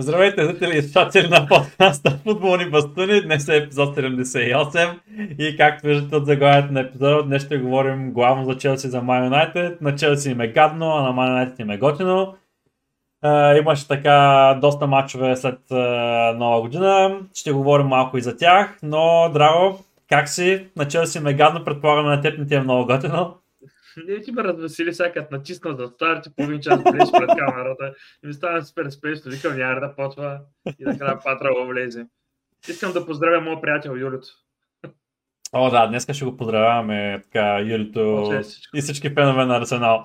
Здравейте, зрители и слушатели на подкаста Футболни бастуни. Днес е епизод 78 и както виждате от заглавието на епизода, днес ще говорим главно за Челси за Man United. На Челси им е гадно, а на Man United им е готино. Имаше така доста матчове след нова година. Ще говорим малко и за тях, но Драго, как си? На Челси им е гадно, предполагаме на теб не ти е много готино. Не ти ме развесели сега, като натисна за старите половин час влез пред камерата и ми стана супер спешно. Викам, няма да почва и накрая Патра влезе. Искам да поздравя моят приятел Юлито. О, да, днес ще го поздравяваме така, Юлито и всички фенове на Арсенал.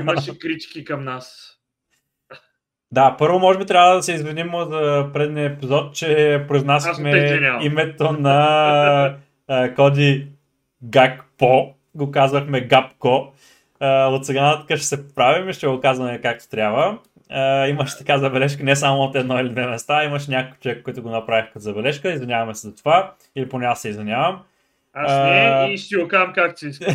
Имаше крички към нас. Да, първо може би трябва да се извиним от предния епизод, че произнасяхме името на Коди Гакпо го казвахме Гапко. от сега нататък ще се правим и ще го казваме както трябва. Uh, имаше така забележка не само от едно или две места, имаше някакъв човек, който го направих като забележка. Извиняваме се за това. Или поне аз се извинявам. Аз не uh, и ще го казвам както си искам.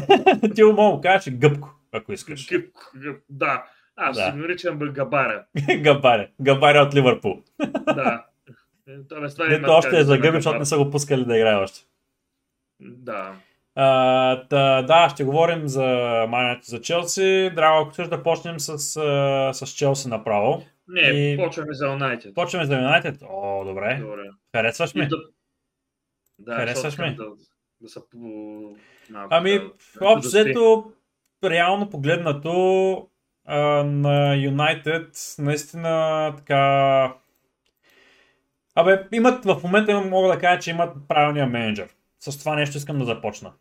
ти мога да кажеш гъбко, ако искаш. Гъбко, гъб, да. Аз да. си наричам Габаре. Габаре. Габаре от Ливърпул. да. Дето още е за гъби, защото не са го пускали да играе още. Да. Uh, да, да, ще говорим за манията за Челси. Драго, ако ще да почнем с, с Челси направо. Не, и... почваме за Юнайтед. Почваме за Юнайтед? О, добре. добре. Харесваш ми? Да, да Харесваш ми? Да, да са по... Малко, ами, да, общо реално погледнато uh, на Юнайтед наистина така... Абе, имат, в момента мога да кажа, че имат правилния менеджер. С това нещо искам да започна.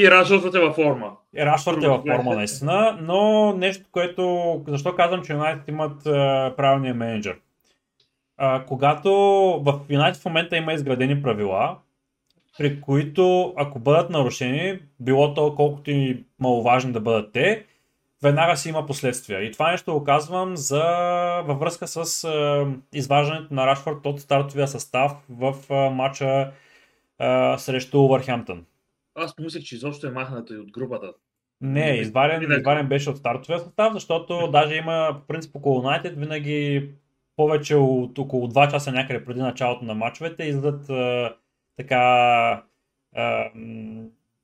И Рашфорд е във форма. И Рашфорд е във форма, наистина, но нещо, което... Защо казвам, че Юнайтед имат uh, правилния менеджер? Uh, когато в Юнайтед в момента има изградени правила, при които ако бъдат нарушени, било то колкото и маловажни да бъдат те, веднага си има последствия. И това нещо го казвам за, във връзка с uh, изваждането на Рашфорд от стартовия състав в uh, матча uh, срещу Увърхемптън. Аз помислих, че изобщо е махната и от групата. Не, изварен, изварен беше от стартовия състав, защото даже има по принцип около United винаги повече от около 2 часа някъде преди началото на матчовете излизат а, така а,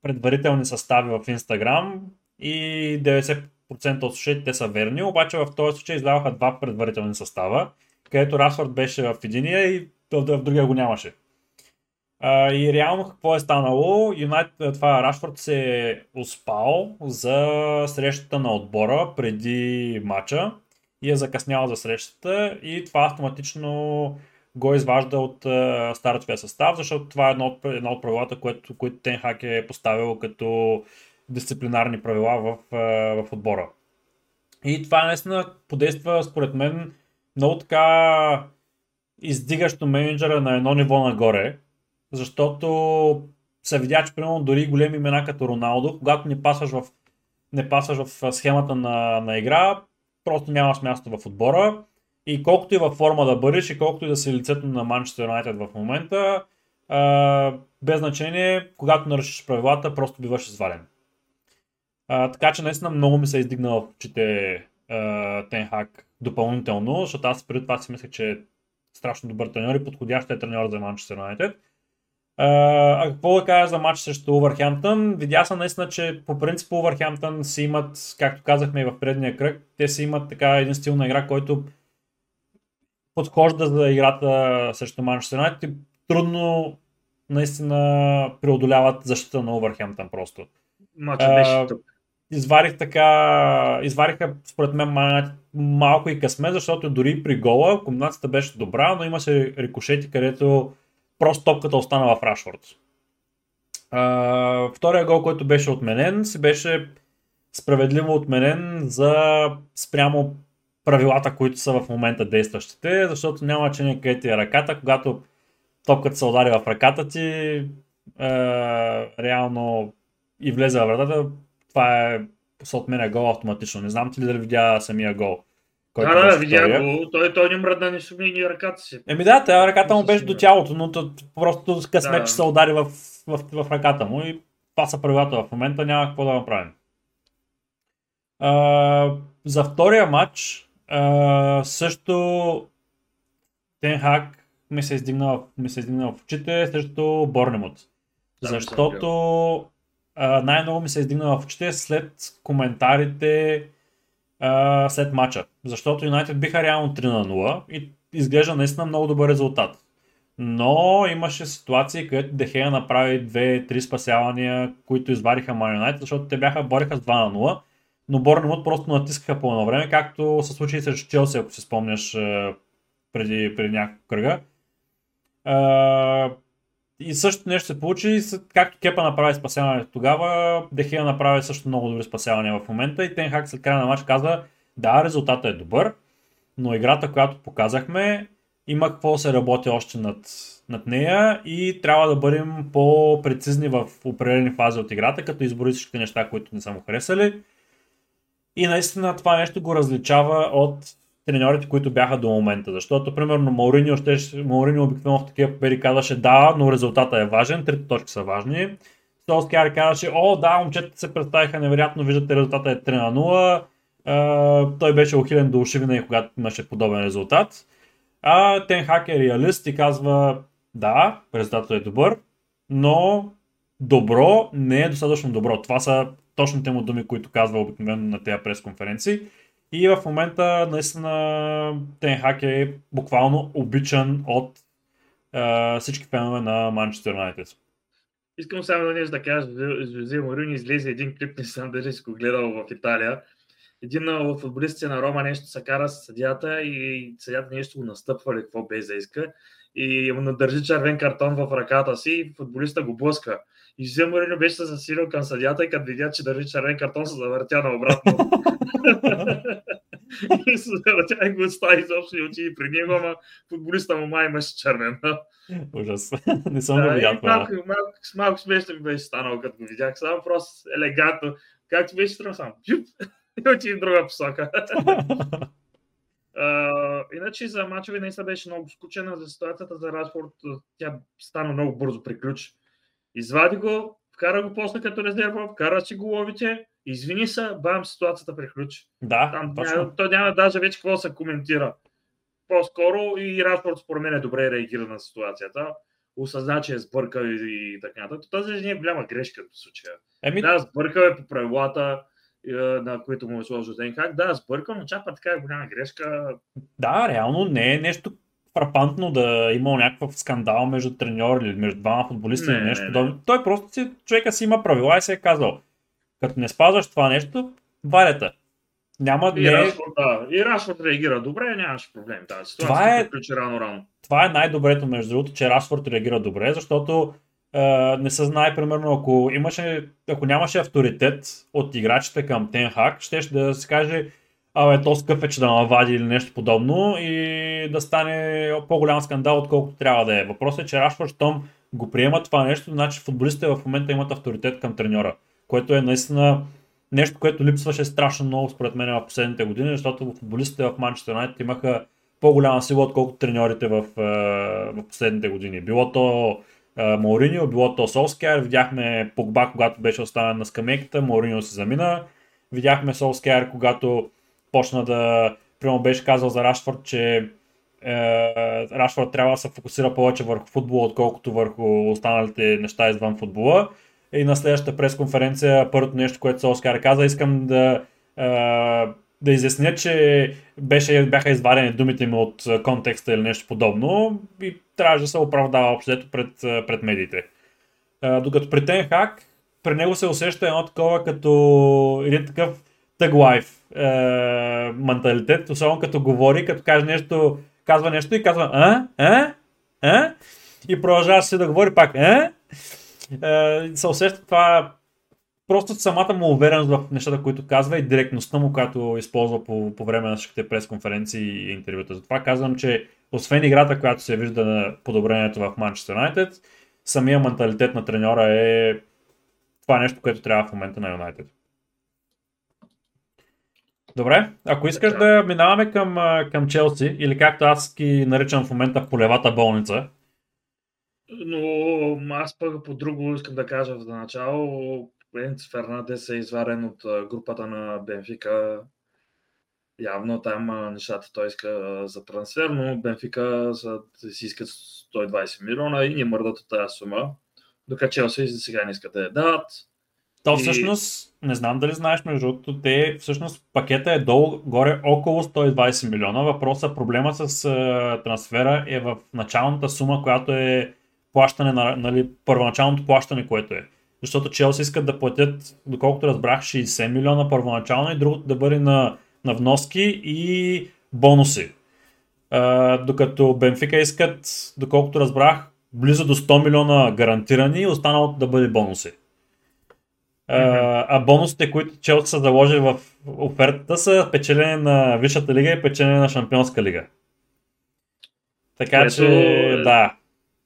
предварителни състави в Instagram и 90% от слушателите са верни, обаче в този случай издаваха два предварителни състава, където Расфорд беше в единия и в другия го нямаше. А, и реално какво е станало? Юнайтед, това Рашфорд се е успал за срещата на отбора преди матча и е закъснял за срещата и това автоматично го изважда от uh, стартовия състав, защото това е едно от, едно от правилата, което, които Тенхак е поставил като дисциплинарни правила в, uh, в отбора. И това наистина подейства, според мен, много така издигащо менеджера на едно ниво нагоре, защото се видя, че примерно дори големи имена като Роналдо, когато не пасваш в, не пасваш в схемата на, на игра, просто нямаш място в отбора. И колкото и във форма да бъдеш и колкото и да си лицето на Манчестър Юнайтед в момента, а, без значение, когато нарушиш правилата, просто биваш извален. А, така че наистина много ми се е издигнал в очите Тенхак допълнително, защото аз преди това си мислех, че е страшно добър треньор и подходящ е треньор за Манчестър Юнайтед. А какво да кажа за матч срещу Увърхемптън? Видя съм наистина, че по принцип Увърхемптън си имат, както казахме и в предния кръг, те си имат така един стил на игра, който подхожда за играта срещу Манчестър Юнайтед и трудно наистина преодоляват защита на Увърхемптън просто. Мача беше тук. Изварих така, извариха според мен малко и късме, защото дори при гола комбинацията беше добра, но имаше рикошети, където просто топката остана в Рашфорд. Втория гол, който беше отменен, си беше справедливо отменен за спрямо правилата, които са в момента действащите, защото няма че къде ти е ръката, когато топката се удари в ръката ти, е, реално и влезе в вратата, това е се отменя гол автоматично. Не знам ти ли дали видя самия гол. Който да, да, видя го. Той, той не мръдна не сумни ръката си. Еми да, тя ръката му беше до тялото, но просто късмет, да. че се удари в, в, в, в ръката му и това са правилата в момента, няма какво да направим. А, за втория матч а, също Тенхак ми се издигнал, ми се издигнал в очите срещу Борнемот. Защото а, най-много ми се издигнал в очите след коментарите а, след матча. Защото Юнайтед биха реално 3 на 0 и изглежда наистина много добър резултат. Но имаше ситуации, където Дехея направи 2-3 спасявания, които извадиха Ман Юнайтед, защото те бяха бориха с 2 на 0, но Борнемут просто натискаха по едно време, както се случи срещу Челси, ако си спомняш преди, преди няколко кръга. И също нещо се получи, както Кепа направи спасяване тогава, Дехея направи също много добри спасявания в момента и Тенхак след края на матч каза, да, резултатът е добър, но играта, която показахме, има какво се работи още над, над нея и трябва да бъдем по-прецизни в определени фази от играта, като избори всички неща, които не са му харесали. И наистина това нещо го различава от треньорите, които бяха до момента. Защото, примерно, Мауриньо, ще, обикновено в такива пери казваше да, но резултата е важен, трите точки са важни. Солскияр казваше, о, да, момчетата се представиха невероятно, виждате, резултата е 3 на 0. Uh, той беше ухилен до уши винаги, когато имаше подобен резултат. А Тенхак е реалист и казва, да, резултатът е добър, но добро не е достатъчно добро. Това са точните му думи, които казва обикновено на тези пресконференции. И в момента наистина Тенхак е буквално обичан от е, всички фенове на Манчестър Юнайтед. Искам само нещо да кажа. Жозе Морини излезе един клип, не съм дали го гледал в Италия. Един от футболистите на Рома нещо се кара с съдята и съдята нещо го настъпва ли какво без да иска и му надържи червен картон в ръката си и футболиста го блъска. И Жозе Морино беше се засилил към съдята и като видя, че държи червен картон, се завъртя наобратно. и се завъртя и го остави изобщо очи и при него, ама футболиста му май имаше червен. Ужас. Не съм го видял това. Малко, малко, малко смешно ми беше станало, като го видях. Само просто елегантно. Както беше тръгнал сам. И отиде в друга посока. Uh, иначе за мачове наистина беше много скучена за ситуацията за Рашфорд. Тя стана много бързо приключи. Извади го, вкара го после като резерва, вкара си го ловите, извини се, бам, ситуацията приключи. Да, Там, точно. Няма, той няма даже вече какво се коментира. По-скоро и Рашфорд според мен е добре реагира на ситуацията. Осъзна, че е сбъркал и, и така нататък. Тази не е голяма грешка в случая. Еми... Да, сбъркал е по правилата на които му е сложил Денхак. Да, сбъркал, но чапа така е голяма грешка. Да, реално не е нещо фрапантно да е имал някакъв скандал между треньор или между двама футболисти или нещо подобно. Той просто си, човека си има правила и се е казал, като не спазваш това нещо, варята. Няма и, не... Рашфорд, да. и Рашфорд реагира добре, нямаше проблем. Тази ситуация това е... приключи рано-рано. Това е най-добрето, между другото, че Рашфорд реагира добре, защото не се знае, примерно, ако, имаше, ако нямаше авторитет от играчите към Тенхак, ще да се каже, абе, то скъп е, че да навади или нещо подобно и да стане по-голям скандал, отколкото трябва да е. Въпросът е, че Рашфорд, щом го приема това нещо, значи футболистите в момента имат авторитет към треньора, което е наистина нещо, което липсваше страшно много според мен в последните години, защото футболистите в Манчестър Юнайтед имаха по-голяма сила, отколкото треньорите в, в последните години. Било то Мауриньо, било то Солскияр, видяхме Погба, когато беше оставен на скамейката, Мауриньо се замина, видяхме Солскияр, когато почна да, прямо беше казал за Рашфорд, че е, Рашфорд трябва да се фокусира повече върху футбола, отколкото върху останалите неща извън футбола. И на следващата пресконференция, първото нещо, което Солскияр каза, искам да е, да изясня, че беше, бяха извадени думите ми от контекста или нещо подобно и трябваше да се оправдава общо пред, пред медиите. А, докато при Тенхак, при него се усеща едно такова като един такъв тъг лайф е, менталитет, особено като говори, като каже нещо, казва нещо и казва а, а, а, и продължава си да говори пак а, е, се усеща това просто самата му увереност в нещата, които казва и директността му, която използва по, по време на всичките пресконференции и интервюта. Затова казвам, че освен играта, която се вижда на подобрението в Манчестър Юнайтед, самия менталитет на треньора е това нещо, което трябва в момента на Юнайтед. Добре, ако искаш да минаваме към, към Челси, или както аз ги наричам в момента полевата болница. Но аз пък по друго искам да кажа за начало, Енц Фернандес е изварен от групата на Бенфика. явно там нещата той иска за трансфер, но Бенфика за, си искат 120 милиона и не мърдат от тази сума, докато Челси сега не искат да я дадат. То всъщност, и... не знам дали знаеш, между другото, те всъщност пакета е долу-горе около 120 милиона. Въпросът, проблема с а, трансфера е в началната сума, която е плащане на, нали, първоначалното плащане, което е. Защото Челси искат да платят, доколкото разбрах, 60 милиона първоначално и другото да бъде на, на вноски и бонуси. А, докато Бенфика искат, доколкото разбрах, близо до 100 милиона гарантирани и останалото да бъде бонуси. Mm-hmm. А бонусите, които Челси са заложили в офертата са печелене на Висшата лига и печелене на Шампионска лига. Така Ето, че, да.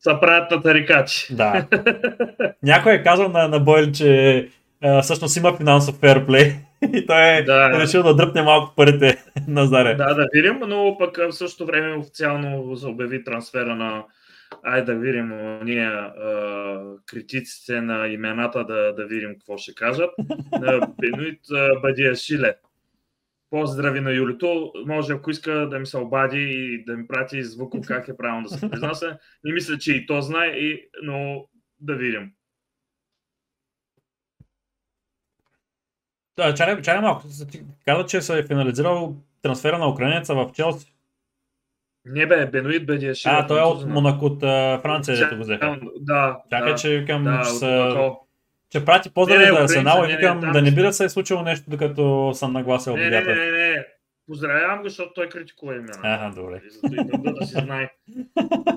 Са правят на тарикачи. Да. Някой е казал на, на Бойл, че а, всъщност има финансов ферплей и той е да. решил да дръпне малко парите на Заре. Да, да видим, но пък в същото време официално обяви трансфера на Айде да видим ние критиците на имената да, да видим какво ще кажат. Бенуит Бадия Шиле. Поздрави на Юлито. Може, ако иска да ми се обади и да ми прати звуком как е правилно да се произнася. Не мисля, че и то знае, и, но да видим. Да, чакай, чакай малко. Каза, че се е финализирал трансфера на украинеца в Челси. Не бе, Бенуит бе. А, той е от Монако, от Франция, дето го взеха. Да. Чакай, да, че викам, да, че, са... че прати поздрави за Арсенал и викам да не би да се е случило нещо, докато съм нагласил не, не, не, не, не. Поздравявам го, защото той критикува имена. Ага, добре. Да, да си знае.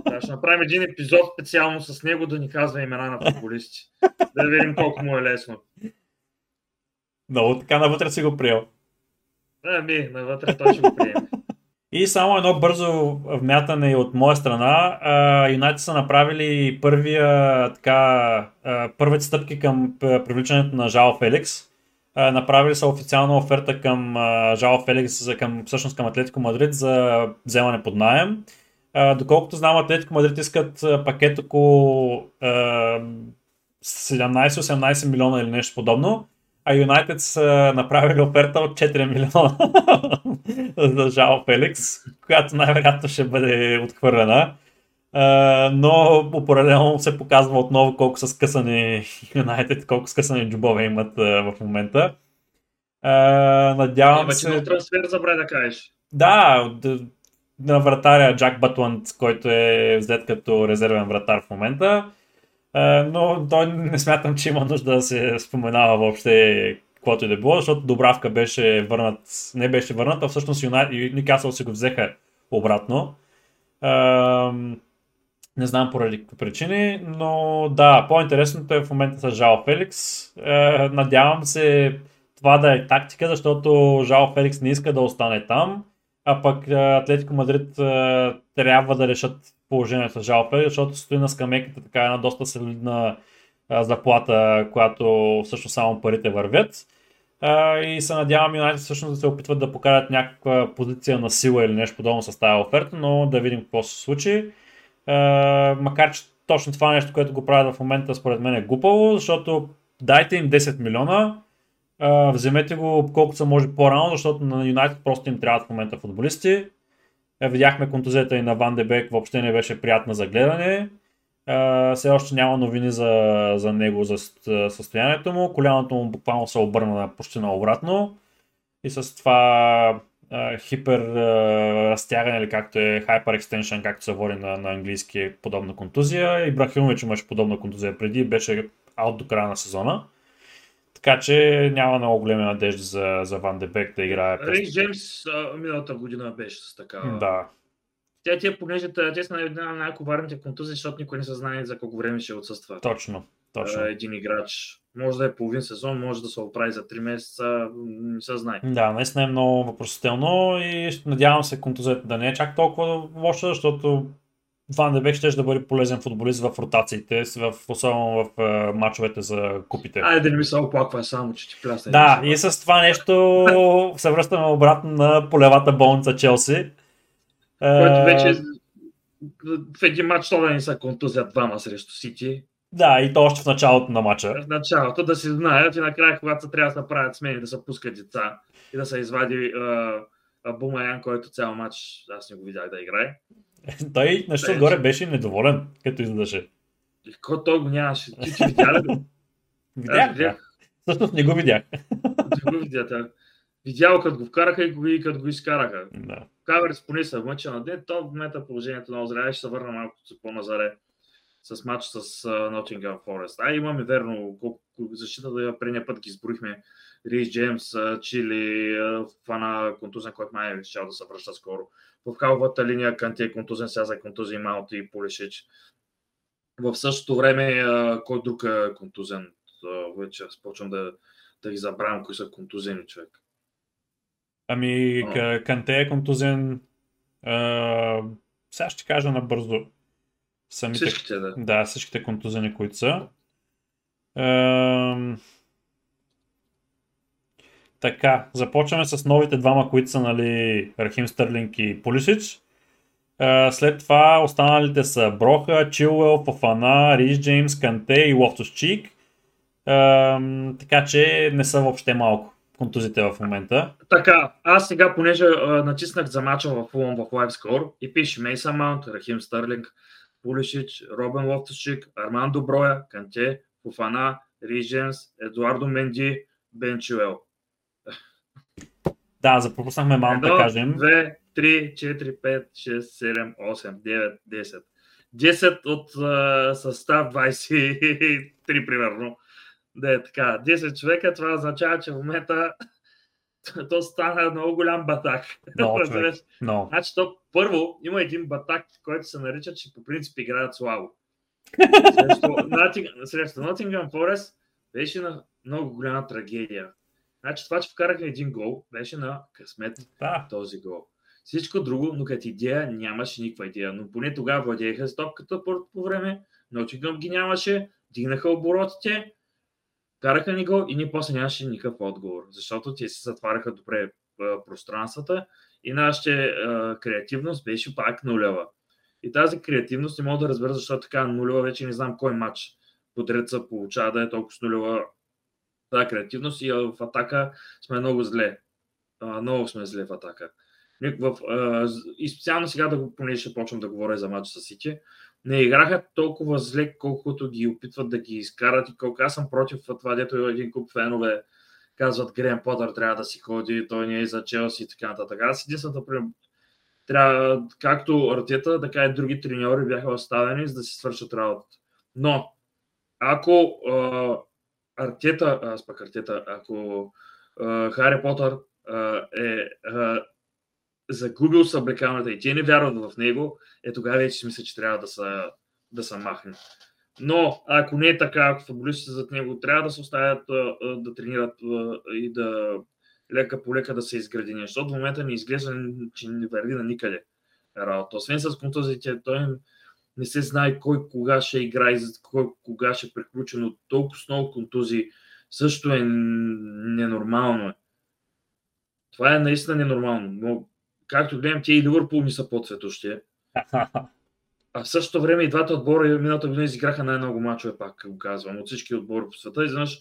Да, ще направим един епизод специално с него да ни казва имена на футболисти. Да видим колко му е лесно. Много така навътре си го приел. Ами, навътре той ще го приеме. И само едно бързо вмятане от моя страна. Юнайтед са направили първия, така, първите стъпки към привличането на Жао Феликс. Направили са официална оферта към Жао Феликс, към, всъщност към Атлетико Мадрид за вземане под найем. Доколкото знам, Атлетико Мадрид искат пакет около 17-18 милиона или нещо подобно а Юнайтед са направили оферта от 4 милиона за Жао Феликс, която най-вероятно ще бъде отхвърлена. но паралелно се показва отново колко са скъсани Юнайтед, колко скъсани джобове имат в момента. надявам се... Има трансфер забравя да кажеш. Да, на вратаря Джак Батланд, който е взет като резервен вратар в момента но той не смятам, че има нужда да се споменава въобще каквото и да било, защото Добравка беше върнат, не беше върнат, а всъщност Никасъл си го взеха обратно. Не знам поради какви причини, но да, по-интересното е в момента с Жао Феликс. Надявам се това да е тактика, защото Жао Феликс не иска да остане там, а пък Атлетико Мадрид трябва да решат положението с Жао Феликс, защото стои на скамейката така една доста солидна заплата, която всъщност само парите вървят. и се надявам Юнайтед всъщност да се опитват да покарат някаква позиция на сила или нещо подобно с тази оферта, но да видим какво се случи. макар че точно това нещо, което го правят в момента, според мен е глупаво, защото дайте им 10 милиона, вземете го колкото се може по-рано, защото на Юнайтед просто им трябват в момента футболисти. Е, видяхме контузията и на Ван Дебек, въобще не беше приятна за гледане. все още няма новини за, за него, за състоянието му. Коляното му буквално се обърна почти наобратно. И с това хипер разтягане или както е hyper extension, както се води на, на английски подобна контузия. Ибрахимович имаше подобна контузия преди, беше аут до края на сезона. Така че няма много големи надежди за, за Ван Дебек да играе. Рейс Джеймс миналата година беше с така. Да. Тя тия, понеже те са една на най-коварните контузии, защото никой не се знае за колко време ще отсъства. Точно. Точно. един играч. Може да е половин сезон, може да се оправи за 3 месеца, не се знае. Да, наистина е много въпросително и надявам се контузията да не е чак толкова лоша, защото Ван Дебек ще да бъде полезен футболист в ротациите, в, особено в uh, мачовете за купите. Айде да не ми се оплаква само, че ти плясне. Да, и с това нещо се връщаме обратно на полевата болница Челси. Който вече в един матч това да не са контузия двама срещу Сити. Да, и то още в началото на матча. В началото да си знаят и накрая, когато трябва да се правят смени, да се пускат деца и да се извади uh, Бумаян, който цял матч аз не го видях да играе. Той нещо отгоре беше недоволен, като излъжеше. Какво той го нямаше? Ти, ти видя ли го? Видях, да. Всъщност не го видях. Не го видя, да. Видял като го вкараха и го види като го изкараха. Да. Каверс поне се мъча на ден, то в момента положението много зря, ще се върна малко по-назаре с матч с Nottingham Forest. А имаме верно колко защита да предния път ги изброихме. Рис Джеймс, Чили, Фана, контузен, който май е да се връща скоро. В халвата линия Канти е контузен, сега за контузия Маунт и Полишич. В същото време, кой друг е контузен? Вече почвам да, да ги забравям, кои са контузени човек. Ами, Канте е контузен. А, сега ще кажа набързо. Самите, всичките, да. Да, всичките контузени, които са. А, така, започваме с новите двама, които са нали, Рахим Стърлинг и Полисич. След това останалите са Броха, Чилуел, Фофана, Риш Джеймс, Канте и Лофтус Чик. Така че не са въобще малко контузите в момента. Така, аз сега, понеже а, натиснах за мача в Фулъм в LiveScore и пише Мейса Маунт, Рахим Стърлинг, Пулишич, Робен Лофтусчик, Армандо Броя, Канте, Фуфана, Риженс, Едуардо Менди, Бенчуел. Да, запропуснахме малко да кажем. 2, 3, 4, 5, 6, 7, 8, 9, 10. 10 от uh, състав 23, примерно. Да е така. 10 човека, това означава, че в момента то стана много голям батак. No, no. Значи, то първо има един батак, който се нарича, че по принцип играят слабо. срещу Nottingham Forest беше на много голяма трагедия. Значи това, че вкарахме един гол, беше на късмет да. този гол. Всичко друго, но като идея нямаше никаква идея. Но поне тогава владееха с топката по, време, Нотингъм ги нямаше, дигнаха оборотите, караха ни гол и ние после нямаше никакъв отговор, защото те се затваряха добре пространствата и нашата креативност беше пак нулева. И тази креативност не мога да разбера защо така нулева, вече не знам кой матч подред се получава да е толкова нулева тази креативност и в атака сме много зле. много сме зле в атака. В, и специално сега, да го, понеже ще почвам да говоря за матч с Сити, не играха толкова зле, колкото ги опитват да ги изкарат и колко аз съм против това, дето един куп фенове казват Грем Потър трябва да си ходи, той не е за Челси и така нататък. Аз единствената трябва, както Артета, така и други треньори бяха оставени, за да си свършат работата. Но, ако а, Артета, аз пък Артета, ако а, Хари Потър а, е а, загубил съблекалната и те не вярват в него, е тогава вече мисля, че трябва да са, да са махне. Но ако не е така, ако футболистите зад него трябва да се оставят да тренират и да лека по лека да се изградини, защото в момента не изглежда, че не върви на никъде работа. Освен с контузиите, той не се знае кой кога ще играе, кой кога ще приключи, но толкова с много контузии също е ненормално. Това е наистина ненормално. Но, както гледам, те и Ливърпул ми са по-цветущи. А в същото време и двата отбора миналата година изиграха най-много мачове, пак го казвам, от всички отбори по света. Изведнъж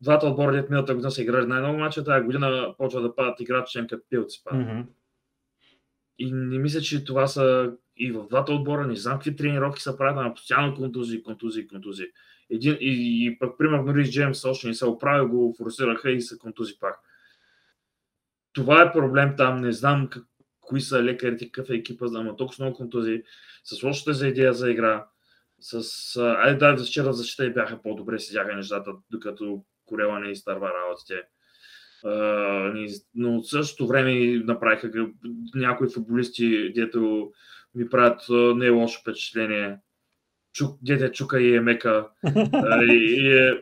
двата отбора, миналата година са играли най-много мачове, тази година почва да падат играчи, като пилци падат. Mm-hmm. И не мисля, че това са и в двата отбора, не знам какви тренировки са правят, на постоянно контузии, контузии, контузии. Един, и, и пък, примерно, Рис Джеймс още не се оправи, го форсираха и се контузи пак. Това е проблем там, не знам как, кои са лекарите, какъв е екипа, за да толкова много контузии, с лошата за идея за игра, с... Айде да, вчера защита и бяха по-добре, седяха нещата, докато Корела не изтърва работите. Но в същото време направиха някои футболисти, дето ми правят не лошо впечатление. Чук, дете Чука и Емека. и,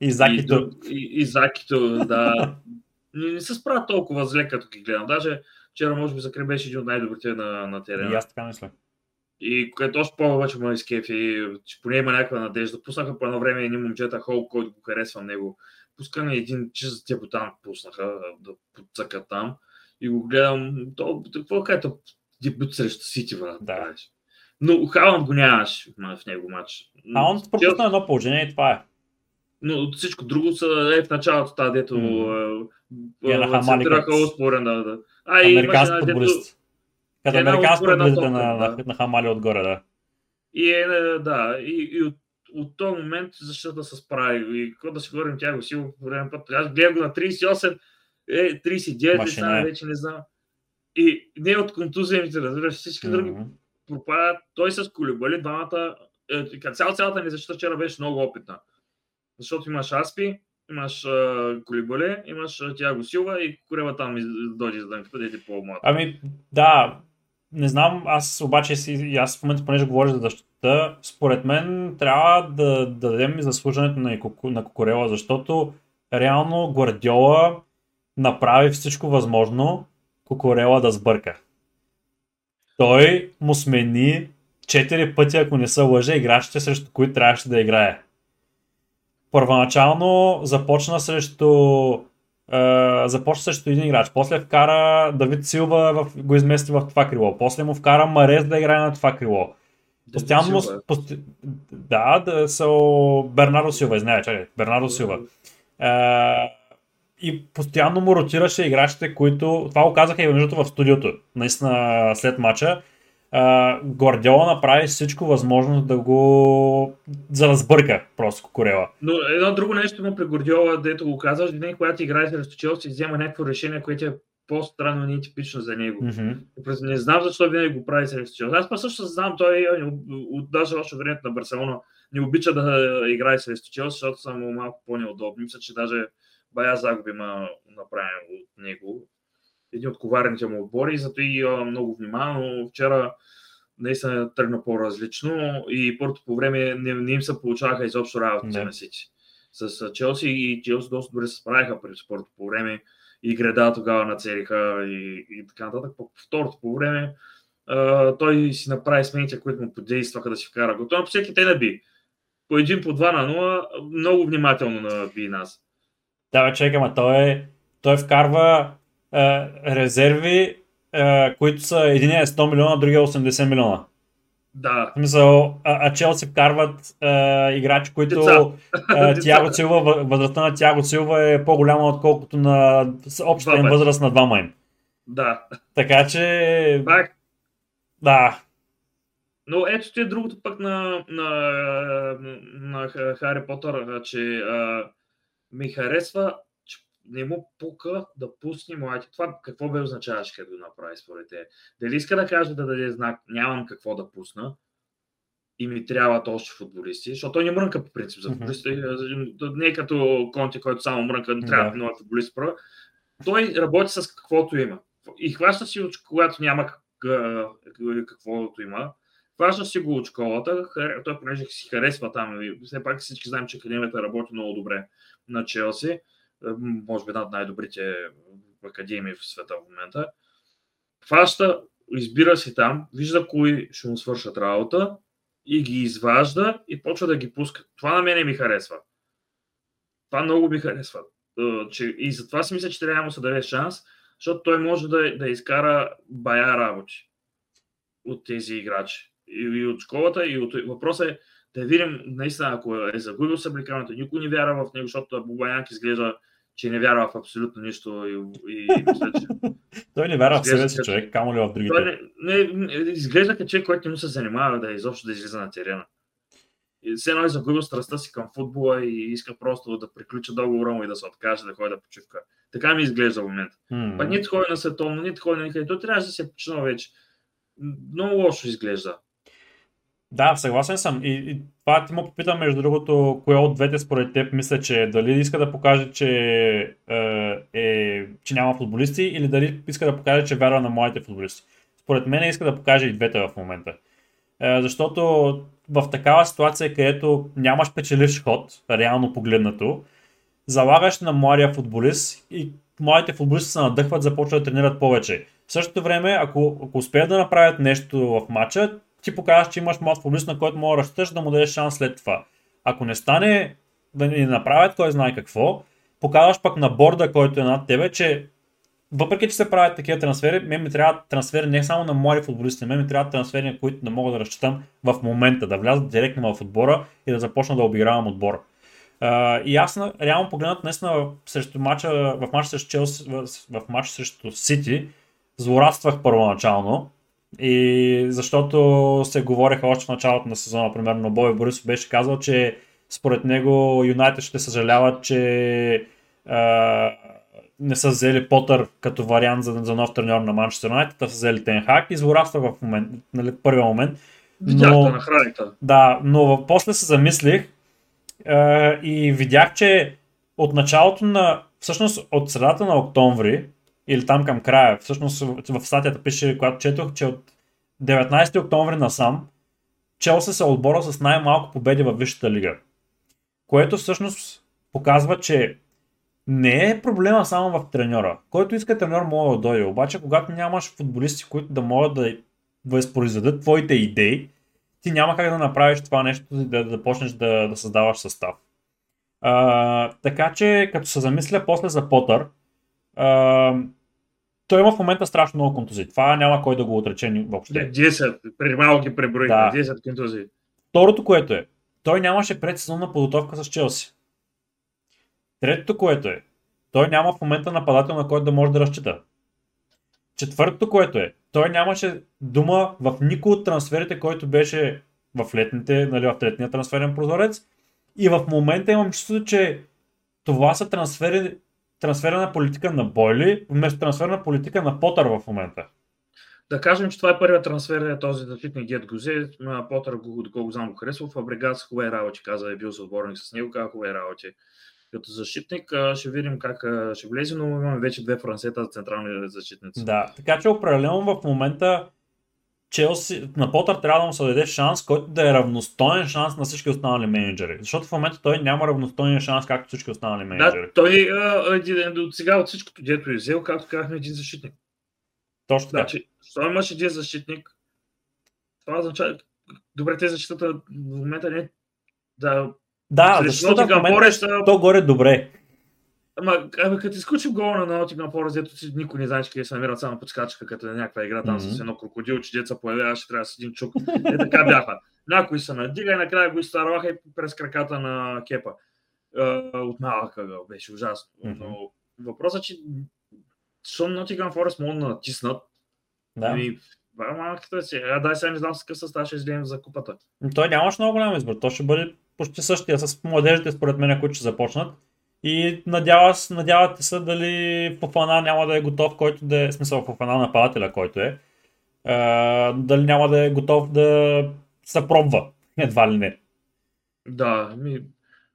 и, и Закито. И, и, Закито, да. Не, не се справят толкова зле, като ги гледам. Даже вчера, може би, Закри беше един от най-добрите на, на терена. И аз така мисля. И което още повече ме изкефи, че поне има някаква надежда. Пуснаха по едно време едни момчета Хол, който го харесва него. Пускане един чист дебутант пуснаха да подцъка там. И го гледам, то, какво е дебют срещу Сити, брат. Да. Но Халанд го нямаш в него матч. Халанд пропусна едно положение и това е. Но всичко друго са е в началото, тази дето mm. центираха успорен да, да, А, и Американски футболист. Като американски футболист на, на, да. на Хамали отгоре, да. И е, да, и, и от, от този момент защитата се справи. И какво да си говорим, тя го силно по време път. Аз гледам го на 38, е, 39, не Машина знам, е. вече не знам. И не от контузиите, разбираш, всички други Мгм. пропадат. Той с Колибали, двамата, е, като цяло цялата ни защита вчера беше много опитна. Защото имаш Аспи, имаш а, Колибали, имаш а, Тяго Силва и Корева там из- дойде за дънката, да е по-млад. Ами, да, не знам, аз обаче си, аз в момента, понеже говоря за защита, според мен трябва да, да дадем и заслужването на, на Кокорела, защото реално Гвардиола направи всичко възможно Кокорела да сбърка. Той му смени четири пъти, ако не се лъже, играчите, срещу които трябваше да играе. Първоначално започна срещу е, започна срещу един играч, после вкара Давид Силва, в, го измести в това крило, после му вкара Марез да играе на това крило. Постоянно. Пости... Да, да са Бернардо Силва, извинявай, чакай, Бернардо Силва. Е, и постоянно му ротираше играчите, които... Това го казаха и между в студиото, наистина след матча. Uh, Гвардиола направи всичко възможно да го... за да сбърка просто Кокорела. Но едно друго нещо има при Гордиола, дето го казваш, винаги когато играе срещу Челси, взема някакво решение, което е по-странно и нетипично за него. През- Не знам защо винаги го прави срещу Челси. Аз па също знам, той е, от даже още времето на Барселона не обича да играе срещу Челси, защото са му малко по-неудобни. Мисля, че даже бая загуби има направен от него. Един от коварните му отбори, зато и много внимавано. Вчера наистина тръгна по-различно и първото по време не, не им се получаваха изобщо работите Да. на Сити. С Челси и Челси доста добре се справиха през първото по време и греда тогава нацелиха и, и така нататък. По второто по време а, той си направи смените, които му подействаха да си вкара го. Той на всеки те наби. По един, по два на 0, много внимателно наби нас. Да, бе, чекай, ма той, е, той вкарва е, резерви, е, които са един е 100 милиона, другия е 80 милиона. Да, В смисъл, а, а Челси вкарват е, играчи, които е. Тяго Силва, въ- възрастта на Тяго Силва е по-голяма, отколкото на общата им възраст на двама им. да. Така че, Пак, да, Но ето ти е другото пък на, на, на Ха- Хари Потър, а, че а, ми харесва, не му пука да пусне младите. Това какво бе означаваше, като го направи според те? Дали иска да каже да даде знак, нямам какво да пусна и ми трябват още футболисти, защото той не мрънка по принцип за футболисти. Не е като Конти, който само мрънка, не трябва Да. много футболист първо. Той работи с каквото има. И хваща си, когато няма каквото има, Хваща си го от школата, той понеже си харесва там, все пак всички знаем, че академията работи много добре на Челси, може би една от най-добрите академии в света в момента. Хваща, избира си там, вижда кои ще му свършат работа и ги изважда и почва да ги пуска. Това на мене ми харесва. Това много ми харесва. Е, и затова си мисля, че трябва да му се даде шанс, защото той може да, да изкара бая работи от тези играчи. И, и от школата, и от... Въпросът е да видим, наистина, ако е загубил съблекаването, никой не вярва в него, защото Бубаяк изглежда, че не вярва в абсолютно нищо и, и, и мисля, че той не вярва в себе си човек, камо ли в другите. той не, не, не, изглежда като човек, който не му се занимава да изобщо да излиза на терена. И все едно е загубил страстта си към футбола и иска просто да приключи договора му и да се откаже да ходи да почивка. Така ми изглежда в момента. М. Па нито ходи на световно, нито ходи на никъде. Той трябваше да се е починал вече. Много лошо изглежда. Да, съгласен съм. И, и това ти му попитам, между другото, кое от двете според теб мисля, че дали иска да покаже, че, е, е, че няма футболисти или дали иска да покаже, че вярва на младите футболисти. Според мен иска да покаже и двете в момента. Е, защото в такава ситуация, където нямаш печеливш ход, реално погледнато, залагаш на младия футболист и младите футболисти се надъхват, започват да тренират повече. В същото време, ако, ако успеят да направят нещо в матча, ти показваш, че имаш млад футболист, на който мога да разчиташ, да му дадеш шанс след това. Ако не стане да не направят кой знае какво, показваш пък на борда, който е над тебе, че въпреки, че се правят такива трансфери, мен ми трябва трансфери не само на млади футболисти, мен ми трябва трансфери, на които не мога да разчитам в момента, да влязат директно в отбора и да започна да обигравам отбора. Uh, и аз реално погледнат наистина срещу матча, в матч срещу Челси, в, в матч срещу Сити, злорадствах първоначално. И защото се говореха още в началото на сезона, примерно Бой Борисов беше казал, че според него Юнайтед ще съжаляват, че а, не са взели Потър като вариант за, за нов треньор на Манчестър Юнайтед, а са взели Тенхак и злорадства в момент, нали, първия момент. Но, на храните. Да, но после се замислих а, и видях, че от началото на, всъщност от средата на октомври, или там към края, всъщност в статията пише, когато четох, че от 19 октомври насам Челси се отбора с най-малко победи във Висшата лига. Което всъщност показва, че не е проблема само в треньора. Който иска треньор може да дойде. Обаче, когато нямаш футболисти, които да могат да възпроизведат твоите идеи, ти няма как да направиш това нещо, да, да почнеш да, да създаваш състав. А, така че, като се замисля после за Потър, а, той има в момента страшно много контузии. Това няма кой да го отрече въобще. 10, преди малко ги преброих, да. 10 контузии. Второто, което е, той нямаше предсезонна подготовка с Челси. Третото, което е, той няма в момента нападател, на който да може да разчита. Четвъртото, което е, той нямаше дума в никой от трансферите, който беше в летните, нали, в третния трансферен прозорец. И в момента имам чувството, че това са трансфери, трансферна политика на Бойли, вместо трансферна политика на Потър в момента. Да кажем, че това е първият трансфер, е този защитник Гет Гозе. Потър, доколко знам, го харесва. Фабрегас хубави работи, каза, е бил съотборник с него, каза хубави работи като защитник. Ще видим как ще влезе, но имаме вече две франсета за централни защитници. Да, така че определено в момента Челси, на Потър трябва да му се даде шанс, който да е равностоен шанс на всички останали менеджери. Защото в момента той няма равностоен шанс, както всички останали менеджери. Да, той от сега от всичкото, дето е взел, както казахме, един защитник. Точно така. Значи, той имаше един защитник. Това означава, добре, те защитата в момента не да да, защото в момента то горе добре. Ама, като изключим гола на Nottingham Forest, дето си никой не знаеш къде се намират, само подскачаха като на някаква игра там mm-hmm. с едно крокодил, че деца появяваше, трябва с един чук. Е така бяха. Някои са надига и накрая го изтарваха и през краката на кепа. Отмаваха го, беше ужасно. Mm-hmm. Но въпросът е, че Шон Nottingham Forest могат да натиснат. Да. Ами, малката си. А дай сега не знам с какъв състав ще излезем за купата. Той нямаш много голям избор. То ще бъде почти същия с младежите, според мен, които ще започнат. И надява, надявате се дали Фофана няма да е готов, който да е, смисъл Фофана нападателя, който е, е, дали няма да е готов да се пробва, едва ли не. Да, ми,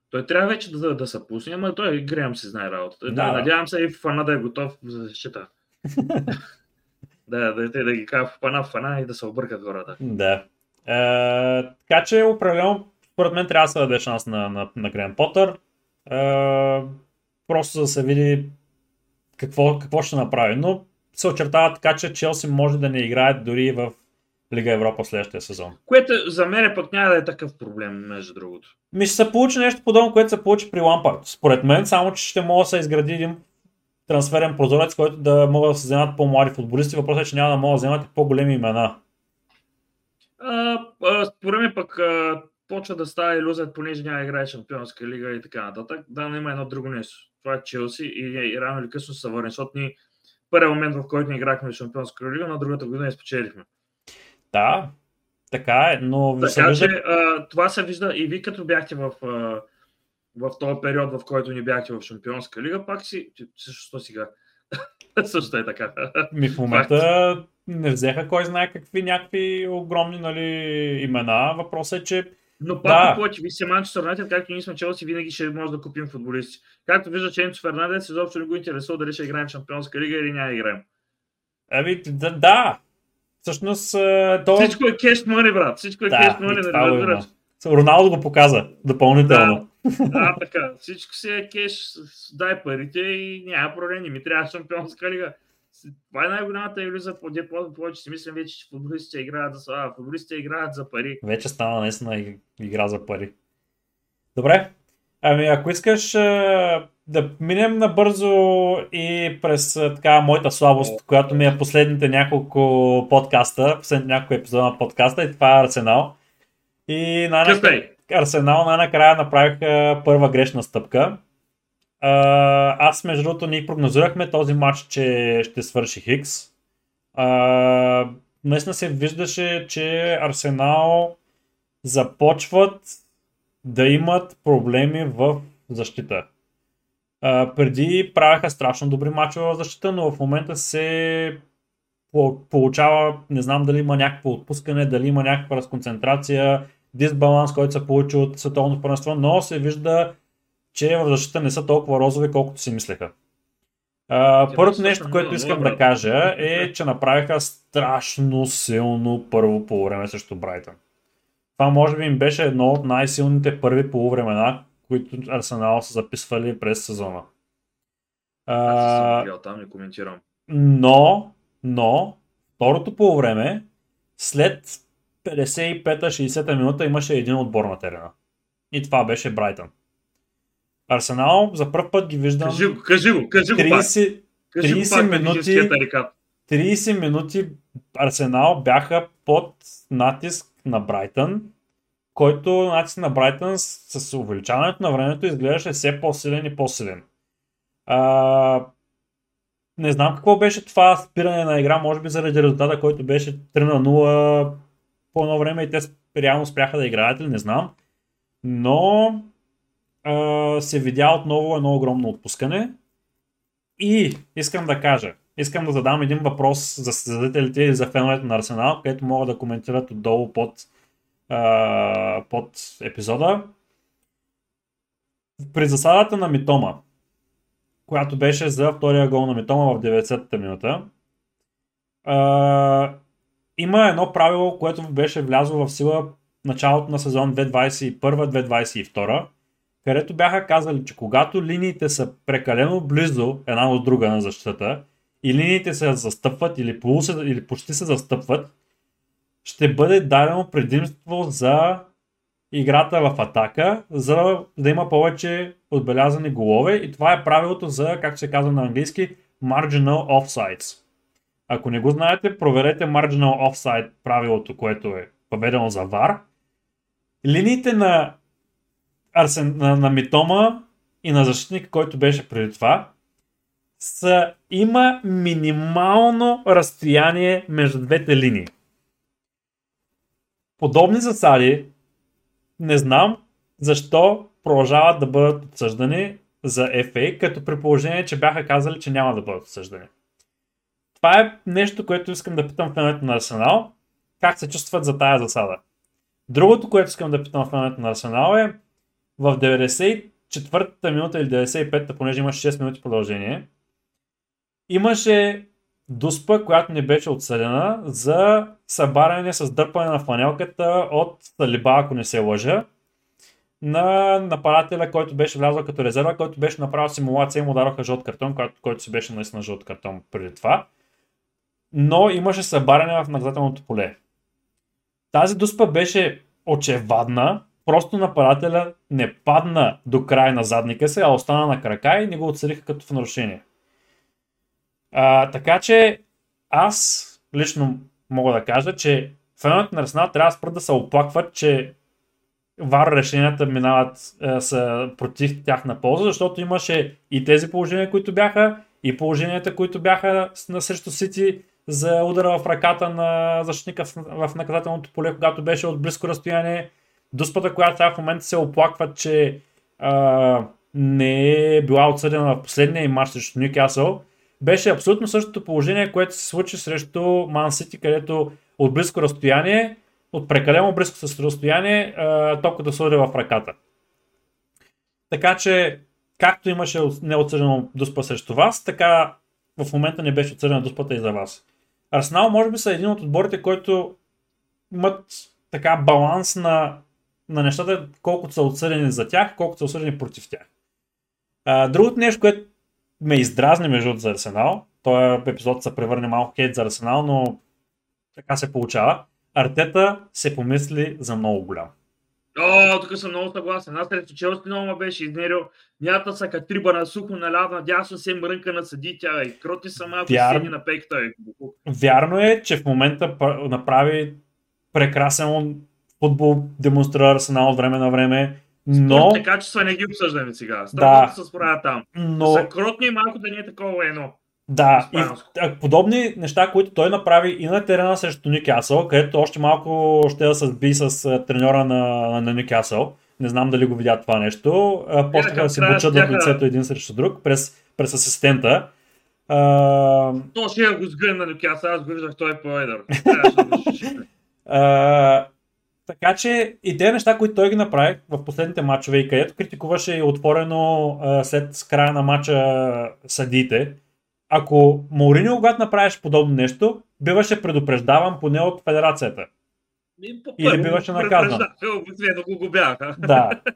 той трябва вече да, да се пусне, ама той Греъм си знае работата. Да, Надявам се и Фофана да е готов за защита. да, да, да, да ги кажа Фофана, Фофана и да се объркат хората. Да. Е, така че определено според мен трябва да се даде шанс на, на, на Грен Потър. Е, просто да се види какво, какво ще направи. Но се очертава така, че Челси може да не играе дори в Лига Европа следващия сезон. Което за мен пък няма да е такъв проблем, между другото. Ми ще се получи нещо подобно, което се получи при Лампард. Според мен, само че ще може да се изгради един трансферен прозорец, който да могат да се вземат по-млади футболисти. Въпросът е, че няма да могат да вземат и по-големи имена. А, а, според мен пък а, почва да става иллюзия, понеже няма играе Шампионска лига и така нататък. Да, но има едно друго нещо. Това е Челси и, и рано или късно са върнени, защото ни първият момент, в който ни играхме в Шампионска лига, на другата година изпечелихме. Да, така е, но така, се вижда... че, а, това се вижда и ви като бяхте в, а, в този период, в който ни бяхте в Шампионска лига, пак си, също сега, също е така. Ми в момента не взеха кой знае какви някакви огромни нали, имена. Въпросът е, че но пак да. повече, ви се Манчестър Юнайтед, както ние сме Челси, винаги ще може да купим футболисти. Както вижда, че Енцо Фернандес изобщо не го интересува дали ще играем в Шампионска лига или няма играем. Ами, да, да. Всъщност, то... Всичко е кеш мъни, брат. Всичко е да, кеш мъни, да разбираш. Роналдо го показа допълнително. Да, да, така. Всичко си е кеш, дай парите и няма проблем. Ми трябва шампионска лига това е най-голямата иллюзия, по повече си мислим вече, че футболистите играят за, а, футболистите играят за пари. Вече стана наистина игра за пари. Добре, ами ако искаш да минем набързо и през така моята слабост, която ми е последните няколко подкаста, последните няколко епизода на подкаста и това е Арсенал. И най Арсенал най-накрая направиха първа грешна стъпка аз между другото ние прогнозирахме този матч, че ще свърши Хикс. А, наистина се виждаше, че Арсенал започват да имат проблеми в защита. А, преди правяха страшно добри мачове в защита, но в момента се получава, не знам дали има някакво отпускане, дали има някаква разконцентрация, дисбаланс, който се получи от световното първенство, но се вижда, че в защита не са толкова розови, колкото си мислеха. първото нещо, което искам да кажа е, че направиха страшно силно първо полувреме срещу Брайтън. Това може би им беше едно от най-силните първи полувремена, които Арсенал са записвали през сезона. Аз съм там, не коментирам. Но, но, второто полувреме, след 55-60 минута имаше един отбор на терена. И това беше Брайтън. Арсенал за първ път ги виждам. Кажи го, кажи го, кажи го 30, 30 минути, 30 минути Арсенал бяха под натиск на Брайтън, който натиск на Брайтън с, с увеличаването на времето изглеждаше все по-силен и по-силен. А, не знам какво беше това спиране на игра, може би заради резултата, който беше 3 на 0 по едно време и те реално спряха да играят или не знам. Но се видя отново едно огромно отпускане. И искам да кажа, искам да задам един въпрос за създателите и за феновете на Арсенал, където могат да коментират отдолу под, а, под епизода. При засадата на Митома, която беше за втория гол на Митома в 90-та минута, а, има едно правило, което беше влязло в сила началото на сезон 2021-2022, където бяха казали, че когато линиите са прекалено близо една от друга на защитата и линиите се застъпват или, полусе, или почти се застъпват, ще бъде дадено предимство за играта в атака, за да има повече отбелязани голове и това е правилото за, както се казва на английски, marginal offsides. Ако не го знаете, проверете marginal offside правилото, което е въведено за VAR. Линиите на, Арсен, на, на Митома и на защитник, който беше преди това, са, има минимално разстояние между двете линии. Подобни засади не знам защо продължават да бъдат отсъждани за FA, като при положение, че бяха казали, че няма да бъдат отсъждани. Това е нещо, което искам да питам феновете на Арсенал. Как се чувстват за тая засада? Другото, което искам да питам феновете на Арсенал е в 94-та минута или 95-та, понеже имаше 6 минути продължение, имаше дуспа, която не беше отсъдена за събаряне с дърпане на фанелката от Талиба, ако не се лъжа, на нападателя, който беше влязъл като резерва, който беше направил симулация и му дараха жълт картон, който, който си беше наистина жълт картон преди това но имаше събаряне в наказателното поле. Тази дуспа беше очевадна, просто нападателя не падна до край на задника си, а остана на крака и не го отсъдиха като в нарушение. А, така че аз лично мога да кажа, че феновете на Арсенал трябва спрат да се оплакват, че вар решенията минават е, са против тяхна полза, защото имаше и тези положения, които бяха, и положенията, които бяха на срещу Сити, за удара в ръката на защитника в, в наказателното поле, когато беше от близко разстояние. Дуспата, която в момента се оплаква, че а, не е била отсъдена в последния матч срещу Ньюкасъл, беше абсолютно същото положение, което се случи срещу Ман Сити, където от близко разстояние, от прекалено близко разстояние, топката се в ръката. Така че, както имаше неотсъдено дуспа срещу вас, така в момента не беше отсъдена дуспата и за вас. Арсенал може би са един от отборите, които имат така баланс на, на нещата, колкото са отсъдени за тях, колкото са осъдени против тях. А, другото нещо, което ме издразни между за Арсенал, този епизод се превърне малко хейт за Арсенал, но така се получава. Артета се помисли за много голям. О, тук съм много съгласен. Аз срещу Челси много ме беше изнерил. Мята са катриба на сухо, наляво, надясно се мрънка на съди тя и кроти са малко Вяр... седи на пекта. Вярно е, че в момента направи прекрасен футбол, демонстрира Арсенал от време на време. Но... Спортните качества не ги обсъждаме сега. Става да. се справя там. Но... Са кротни и малко да не е такова едно. Да, и подобни неща, които той направи и на терена срещу Никасъл, където още малко ще да се сби с треньора на, на Никасъл. Не знам дали го видя това нещо. Почнаха да се бучат в лицето един срещу друг през, през асистента. А... То ще го сгъна на Нюкасъл, аз го виждах, той е по-едър. така че и те неща, които той ги направи в последните матчове и където критикуваше отворено а, след края на матча съдите, ако Мауриньо, когато направиш подобно нещо, биваше предупреждаван поне от федерацията. Или биваше наказан. Да го го бяха. Да.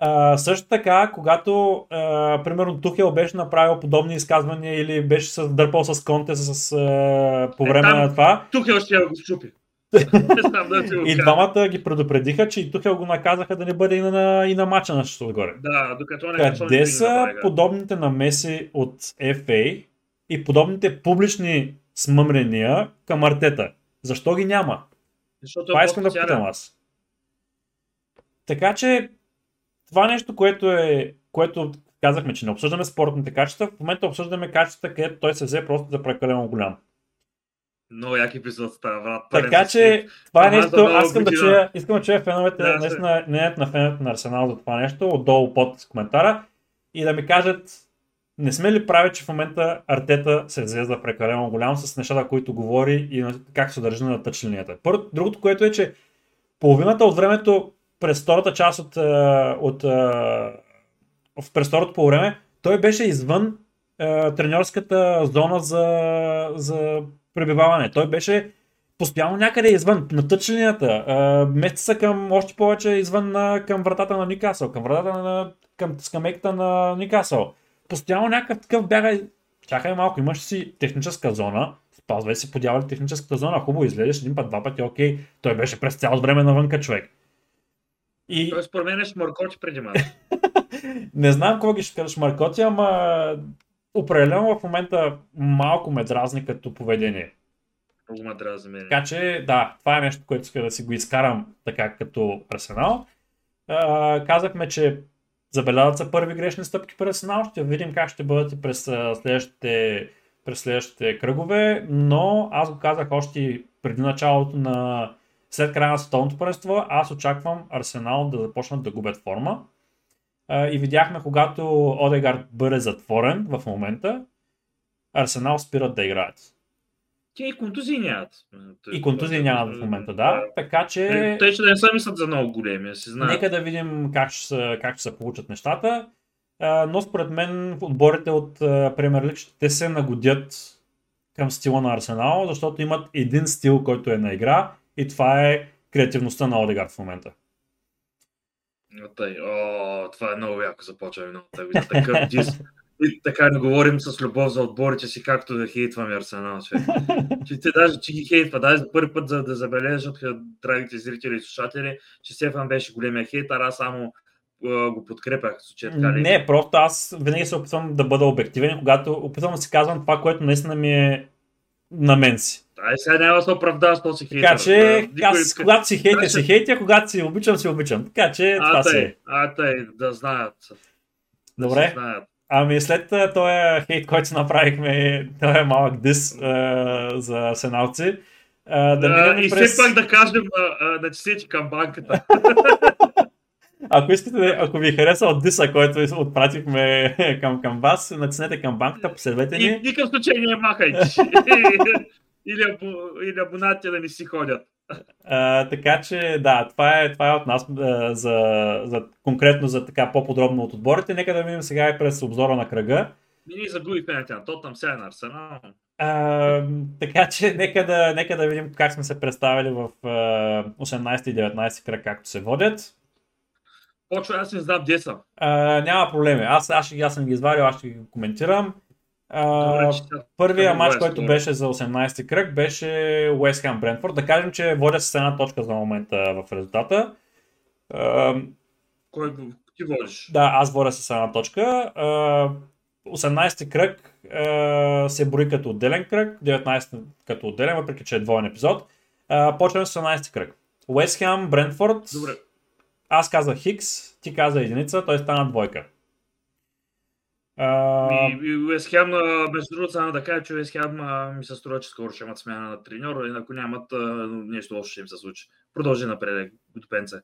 А, също така, когато а, примерно Тухел беше направил подобни изказвания или беше дърпал с Конте с, а, по време е, на това. Тухел ще го щупи. И двамата ги предупредиха, че и Тухел го наказаха да не бъде и на, и на мача на отгоре. Да, докато не Къде са подобните намеси от FA и подобните публични смъмрения към Артета? Защо ги няма? Защото Това е искам да питам аз. Така че това нещо, което е, което казахме, че не обсъждаме спортните качества, в момента обсъждаме качествата, където той се взе просто за прекалено голям. Много як епизод става, брат. Така че, това е нещо, аз искам да чуя, искам да чуя феновете, да, наистина, не на феновете на Арсенал за това нещо, отдолу под коментара и да ми кажат, не сме ли прави, че в момента Артета се взе за прекалено голям с нещата, които говори и как се държи на тъч линията. Първо, другото, което е, че половината от времето през втората част от, от, от през второто по време, той беше извън е, треньорската зона за, за пребиваване. Той беше постоянно някъде извън, на тъчлинията, месеца се към още повече извън на, към вратата на Никасъл, към вратата на, към скамейката на Никасъл. Постоянно някакъв такъв бяга, чакай малко, имаш си техническа зона, спазвай си подявали техническата зона, хубаво излезеш един път, два пъти, окей, той беше през цялото време навънка човек. И... Той според мен е преди малко. не знам какво ги ще шмаркоти, ама определено в момента малко ме дразни като поведение. Много ме дразни мен. Така че, да, това е нещо, което иска да си го изкарам така като арсенал. А, казахме, че забелязват се първи грешни стъпки при арсенал. Ще видим как ще бъдат и през следващите, през следващите кръгове, но аз го казах още преди началото на след края на световното първенство, аз очаквам Арсенал да започнат да губят форма. И видяхме, когато Одегард бъде затворен в момента, Арсенал спират да играят. Те и контузии нямат. И контузии нямат в момента, да. Така че... Те ще да не са мислят за много големи, си знаят. Нека да видим как ще, са, как ще се получат нещата. Но според мен отборите от Премьер Лиг ще се нагодят към стила на Арсенал, защото имат един стил, който е на игра и това е креативността на Одегард в момента. Тъй, о, това е много яко започваме много такъв дис. И така да говорим с любов за отборите си, както да хейтваме Арсенал. Че, че те даже, че ги хейтва, даже за първи път за да забележат драгите зрители и слушатели, че Стефан беше големия хейтър, аз само го подкрепях. Случай, така ли? Не, просто аз винаги се опитвам да бъда обективен, когато опитвам да си казвам това, което наистина ми е на мен си. Ай, сега няма да се оправдава с този хейтър. Така че, да, аз, иска... когато си хейтя, си хейтя, когато си обичам, си обичам. Така че, а, това тъй, си А, тъй, да знаят. Добре. Да знаят. Ами след този хейт, който направихме, този малък дис а, за сеналци, а, да, да и през... все пак да кажем да че към банката. Ако искате, ако ви хареса от диса, който отпратихме към, към вас, натиснете към банката, последвайте ни. И никакъв случай не махайте. или, або, или абонатите да не си ходят. А, така че, да, това е, това е от нас а, за, за, конкретно за така по-подробно от отборите. Нека да видим сега и през обзора на кръга. Ние загубихме на то там сега на Арсенал. А, така че нека да, нека да видим как сме се представили в а, 18 и 19 кръг, както се водят. Почва, аз не знам где съм. А, няма проблеми. Аз, аз, аз съм ги извадил, аз ще ги коментирам. А, първия матч, който беше за 18-ти кръг, беше West Ham Брентфорд. Да кажем, че водят с една точка за момента в резултата. А, Кой ти водиш? Да, аз водя с една точка. А, 18-ти кръг а, се брои като отделен кръг, 19-ти като отделен, въпреки че е двоен епизод. А, почваме с 18-ти кръг. West Ham, Брентфорд. Добре. Аз казах Хикс, ти каза единица, той стана двойка. А, И, и Уест Хем, между другото, само да кажа, че Уест Хем ми се струва, че скоро ще имат смяна на треньор и ако нямат, нещо лошо ще им се случи. Продължи напред, Готопенце.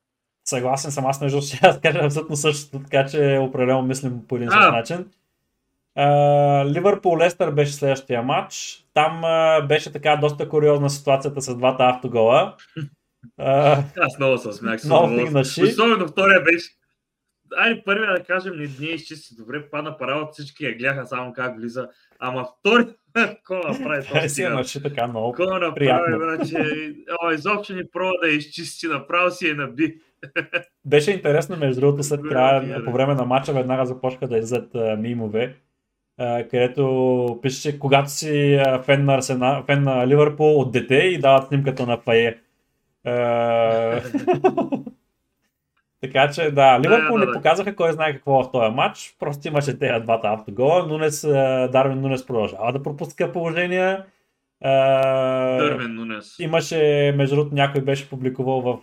съгласен съм, аз между ще аз кажа абсолютно същото, така че определено мислим по един А. същ начин. Ливърпул Лестър беше следващия матч. Там а, беше така доста куриозна ситуацията с двата автогола. Аз много се смях. много. Особено втория беше. Айде първия да кажем, не, не изчисти добре, падна по работа, всички я гледаха само как влиза. Ама втори, какво направи този си имаше така много. Какво направи, значи, изобщо ни пробва да изчисти, направо си я наби. Беше интересно, между другото, след края, по време на матча, веднага започнаха да излизат мимове, където пише, когато си фен на, Арсена, фен на Ливърпул от дете и дават снимката на Пае. Така че да, Ливърпул да, не да. показаха кой знае какво в този матч, просто имаше тези двата автогола, Нунес, Дарвин Нунес продължава да пропуска положения. А, Дървен Нунес. Имаше, между другото, някой беше публикувал в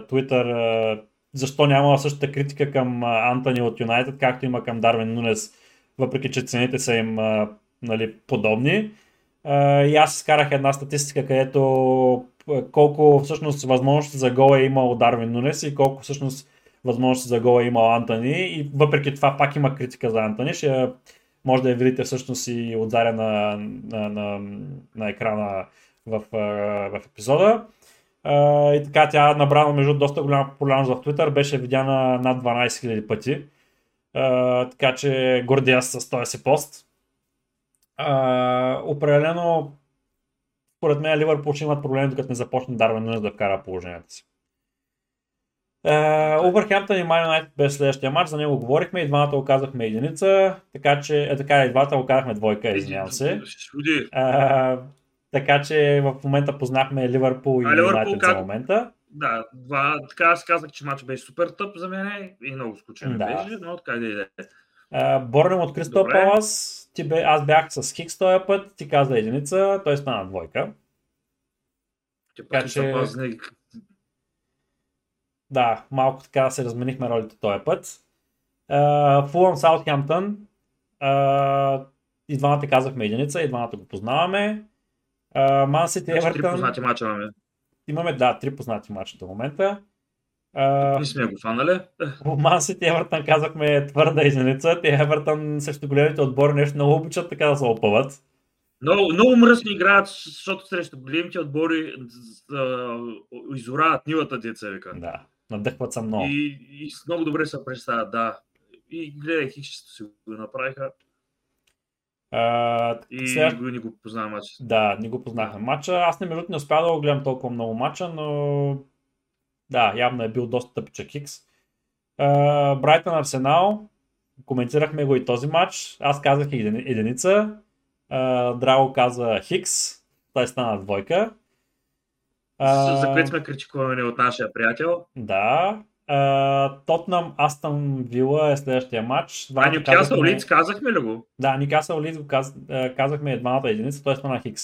Twitter защо няма същата критика към Антони от Юнайтед, както има към Дарвин Нунес, въпреки че цените са им нали, подобни. И аз изкарах една статистика, където колко всъщност възможности за гол е имал Дарвин Нунес и колко всъщност възможности за гол е имал Антони. И въпреки това пак има критика за Антони. Ще може да я видите всъщност и отзаря на, на, на, на екрана в, в епизода. И така тя набрана между доста голяма популярност в Twitter, беше видяна над 12 000 пъти. Така че гордия с този си пост. Определено според мен Ливърпул ще имат проблеми, докато не започне Дарвин Нунес да вкара положението си. Обърхемптън и Ман Юнайтед беше следващия матч, за него говорихме и двамата оказахме единица, така че, е, така и двата оказахме двойка, извинявам се. А, така че в момента познахме Ливърпул и Юнайтед за момента. Да, два, така аз казах, че матч беше супер тъп за мен и много скучен Да. беше, но така да иде. Борнем от Кристал. Палас. Ти бе, аз бях с Хикс този път, ти каза единица, той стана двойка. Че Така че- Да, малко така се разменихме ролите този път. Фулъм Саутхемптън. И двамата казахме единица, и двамата го познаваме. Ман Сити Значи три Евертън. познати мача имаме. Имаме, да, три познати мача до момента. А, Не сме го фанали. Ман Сити Евертън казахме твърда единица. Те Евертън срещу големите отбори нещо много обичат така да се опъват. Много, много мръсни играят, защото срещу големите отбори изорават нивата деца, вика. Да, надъхват се много. И, и много добре се представят, да. И гледай, хището си го направиха А, и сега- не го познавам матч. Да, не го познахме матча. Аз не другото не успях да го гледам толкова много матча, но да, явно е бил доста тъпичък Хикс. Брайтън Арсенал, коментирахме го и този матч. Аз казах един, единица. А, Драго каза Хикс, той стана двойка. А, За което сме критикувани от нашия приятел. Да. Тотнам Астън Вила е следващия матч. А казахме- Лиц казахме ли го? Да, Никасъл Лидс го каз... казахме двамата единица, той стана Хикс.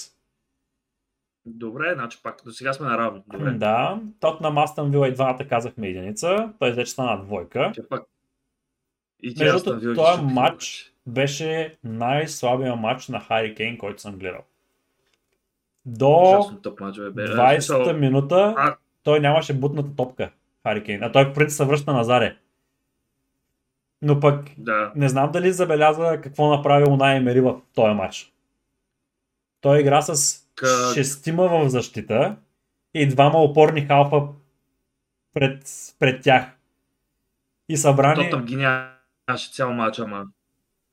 Добре, значи пак до сега сме наравно. Добре. Да, Тотнам Астън Вила и двамата казахме единица, той вече стана двойка. Че пак... И Между Астън другото, този матч беше най-слабия матч на Хари Кейн, който съм гледал. До Ужасно тъп мач, бе. бе. 20-та В смисъл, минута А- той нямаше бутната топка, Хари Кейн. А той в принцип се връща на Заре. Но пък Да. не знам дали забеляза какво направи Унай Емери в този матч. Той игра с Как? шестима в защита и двама опорни халфа пред, пред тях. И събрани, Тотъм ги нямаше цял матч, ама.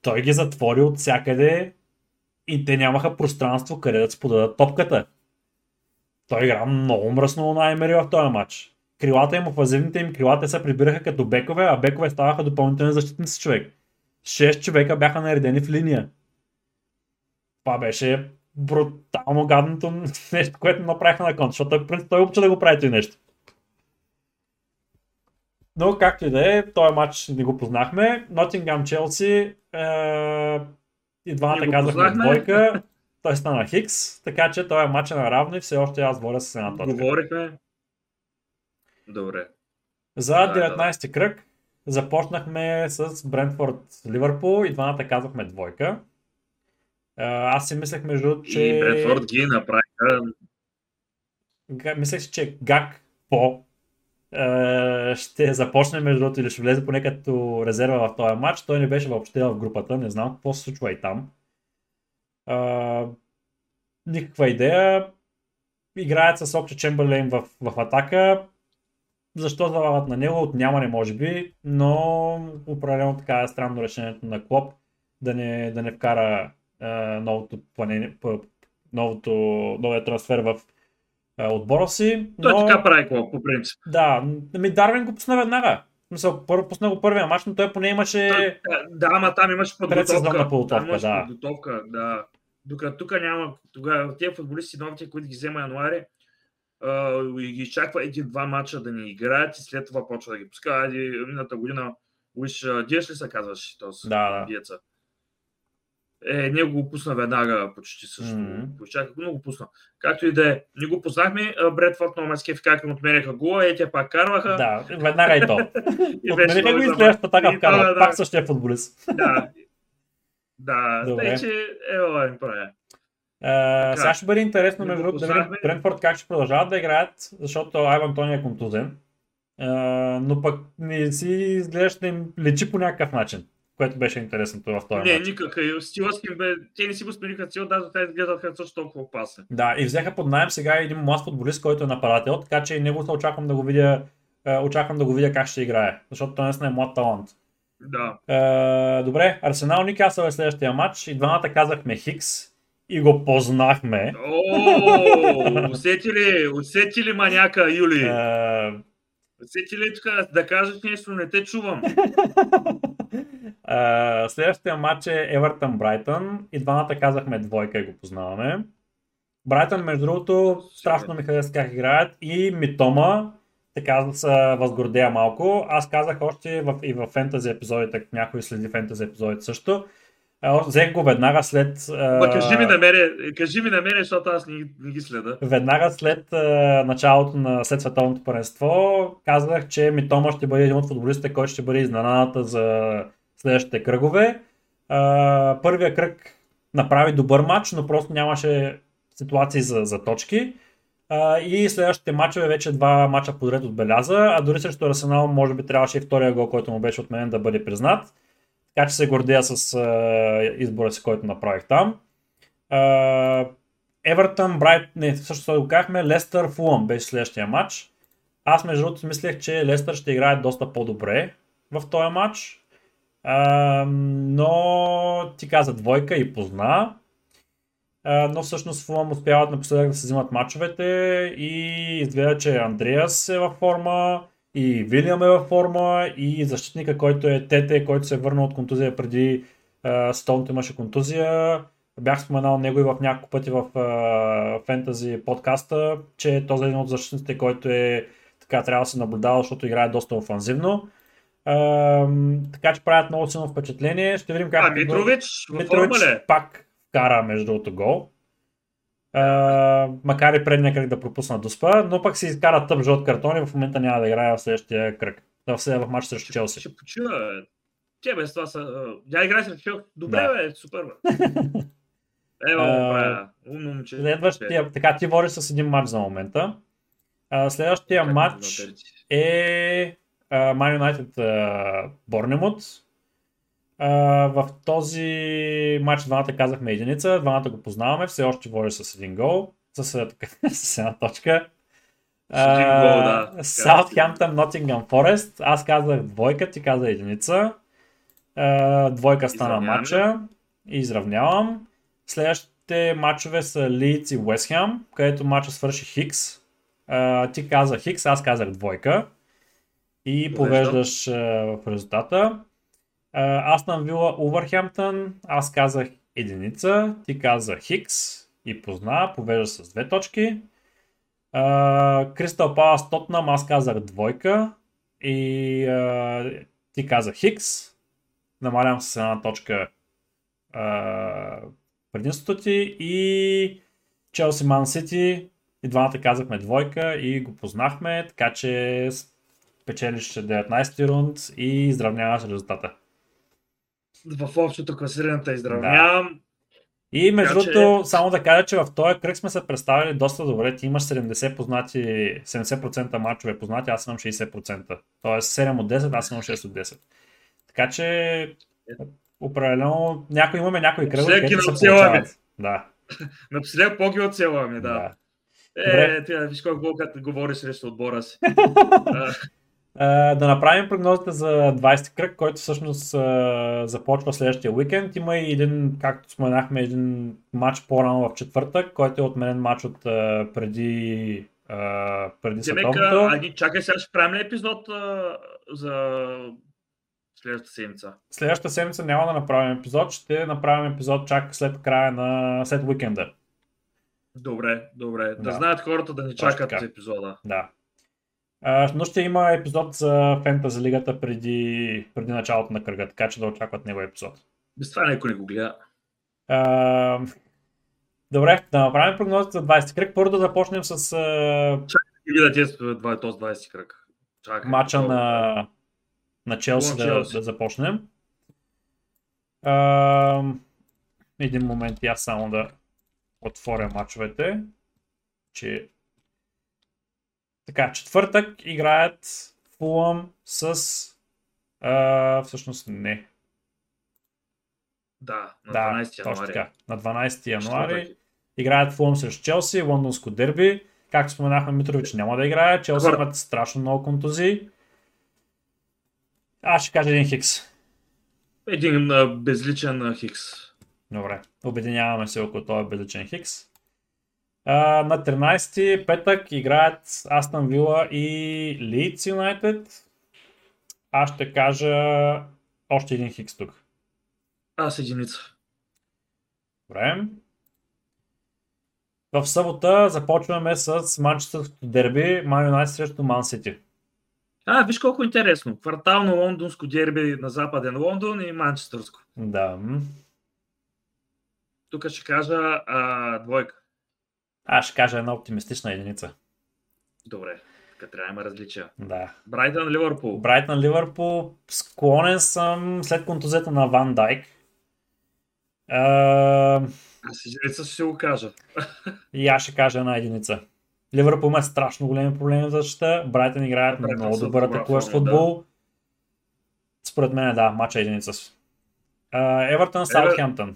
той ги затвори от всякъде и те нямаха пространство къде да си подадат топката. Той игра много мръсно на Емери в този матч. Крилата им, офазивните им крила, те се прибираха като бекове, а бекове ставаха допълнителни защитници човек. Шест човека бяха наредени в линия. Това беше брутално гадното нещо, което направиха на конт, защото принцип, той обича да го прави това нещо. Но както и да е, този матч не го познахме. Нотингам Челси е, и двамата казахме двойка. Той стана Хикс, така че този матч е наравно и все още аз водя с една точка. Говорихме. Добре. За Да, 19 ти кръг започнахме с Брентфорд Ливърпул и двамата казахме двойка. Аз си мислех между че... И Брентфорд ги направиха. Мислех, че Гак по ще започне между другото или ще влезе поне като резерва в този матч. Той не беше въобще в групата, не знам какво се случва и там. никаква идея. Играят с Окче Чемберлейн в, в атака. Защо залагат на него? Отнямане може би, но определено така е странно решението на Клоп да не, да не вкара новото, планение, новото, новия трансфер в отбора си. Но... Той така прави Клоп, по принцип. Да, ми Дарвин го пусна веднага. Мисъл, първо пусна го първия мач, но той поне имаше... Да, ама там имаше подготовка. подготовка, там да. подготовка, да. Докато тук няма, тогава тези футболисти новите, които ги взема януари, uh, и ги изчаква един-два мача да ни играят и след това почва да ги пуска. Айде, година, Уиш Диеш ли се казваш този да, да. диеца? Е, не го пусна веднага почти също. Mm-hmm. Почаках, но го пусна. Както и да е. Не го познахме. Бредфорд много ме как им отменяха гола, и те пак карваха. Да, веднага и то. Отмениха го и следващата така вкарва. Да, пак същия футболист. Да. Да, тъй, че е, им правя. Uh, сега ще бъде интересно между другото да видим Брентфорд как ще продължават да играят, защото Айван Тони е контузен. Uh, но пък не си изглеждаш да им лечи по някакъв начин което беше интересното в този Не, никак. Стилът бе, те не си го смениха цел, даже те изгледаха също толкова опасен. Да, и взеха под найем сега един млад футболист, който е нападател, така че него се очаквам да го видя, е, очаквам да го видя как ще играе, защото той наистина е млад талант. Да. Е, добре, Арсенал Никасъл е следващия матч и двамата казахме Хикс и го познахме. О, усети ли, усети ли маняка, Юли? Е, усети ли тук да кажеш нещо, не те чувам. Uh, следващия матч е Евертън Брайтън и двамата казахме двойка и го познаваме. Брайтън, между другото, страшно ми хареса как играят и Митома, така да се възгордея малко. Аз казах още в, и в фентази епизодите, някой следи фентази епизодите също. Взех го веднага след... Ма, кажи ми на мене, кажи ми на мене, защото аз не, не ги следа. Веднага след началото на след световното паренство казах, че Митома ще бъде един от футболистите, който ще бъде изненадата за следващите кръгове. А, първия кръг направи добър матч, но просто нямаше ситуации за, за точки. А, и следващите матчове вече два мача подред отбеляза, а дори срещу Арсенал може би трябваше и втория гол, който му беше отменен да бъде признат. Така че се гордея с а, избора си, който направих там. Евертън, Брайт, не, също го казахме, Лестър, Фулъм беше следващия матч. Аз между другото мислех, че Лестър ще играе доста по-добре в този матч. А, но ти каза двойка и позна. А, но всъщност Фулъм успяват напоследък да се взимат мачовете и изгледа, че Андреас е във форма, и Вилиам е във форма, и защитника, който е Тете, който се е върнал от контузия преди Стоунто имаше контузия. Бях споменал него и в няколко пъти в фентази подкаста, че този е един от защитниците, който е така трябва да се наблюдава, защото играе доста офанзивно така че правят много силно впечатление. Ще видим как. А, Митрович, Митрович пак кара между другото гол. Uh, макар и предния кръг да пропусна доспа, но пък си изкара тъп жълт картон и в момента няма да играе в следващия кръг. В следващия матч срещу Челси. Ще почина. Те без това са... Я играе срещу Челси. Добре, да. бе, супер, бе. Ево, uh, умно момче. Следващия, така ти водиш с един матч за момента. Uh, следващия матч е Man United Борнемут. В този матч двамата казахме единица, двамата го познаваме, все още води с един гол, с, с една точка. Саутхемптън, Нотингъм Форест. Аз казах двойка, ти каза единица. двойка стана матча. И изравнявам. Следващите матчове са Лийц и Уестхем, където матча свърши Хикс. ти каза Хикс, аз казах двойка и повеждаш в резултата. Астън Вила Увърхемптън, аз казах единица, ти каза Хикс и позна, повежда с две точки. Кристал Палас Тотнам, аз казах двойка и а, ти каза Хикс. Намалям с една точка а, предимството ти и Челси Ман Сити и двамата казахме двойка и го познахме, така че печелиш 19 рунд и изравняваш резултата. В общото класираната изравнявам. И между Така че- другото, само да кажа, че в този кръг сме се представили доста добре. Ти имаш 70 познати, 70% мачове познати, аз имам 60%. Тоест 7 от 10, аз имам 6 от 10. Така че, определено, някой имаме някои кръгове, Всеки където се получават. Да, Напоследък по-ги оцелваме, да. да. Е, ти виж колко говориш срещу отбора си. Да направим прогнозите за 20 кръг, който всъщност започва следващия уикенд. Има и един, както споменахме, един матч по-рано в четвъртък, който е отменен матч от преди, преди Демек, световното. а, ги чакай сега, ще правим ли епизод а, за следващата седмица? Следващата седмица няма да направим епизод, ще направим епизод чак след края на след уикенда. Добре, добре. Да, Да. знаят хората да Точно чакат епизода. Да. А, но ще има епизод за Фентази лигата преди, преди началото на кръга, така че да очакват него епизод. Без това никой не го гледа. А, добре, да направим прогнозите за 20 кръг. Първо да започнем с а, И видя този 20 кръг. Чакай. Долу. на, на Челси да, Челси. да започнем. А, един момент аз само да отворя матчовете. Че... Така, четвъртък играят Фулъм с... А, всъщност не. Да, на да, 12 точно януари. така. На 12 януари Четвъртък. играят Фулъм срещу Челси, лондонско дерби. Както споменахме, Митрович няма да играе. Челси Добър. имат страшно много контузии. Аз ще кажа един хикс. Един а, безличен а, Хикс. Добре, обединяваме се около този безличен хикс. А, на 13 петък играят Астън Вила и Лийдс Юнайтед. Аз ще кажа още един хикс тук. Аз единица. Добре. В събота започваме с Манчестърското дерби Ман Юнайтед срещу Ман Сити. А, виж колко интересно. Квартално лондонско дерби на западен Лондон и Манчестърско. Да. Тук ще кажа а, двойка. Аз ще кажа една оптимистична единица. Добре, така трябва да има различия. Да. Брайтън, Ливърпул. Брайтън Ливърпул, склонен съм след контузията на Ван Дайк. А, Аз единица ще го кажа. и аз ще кажа една единица. Ливърпул има страшно големи проблеми в защита. Брайтън играят Брайтън много добър атакуващ футбол. Според мен да, матча е единица. Евертън, Саутхемптън. Е,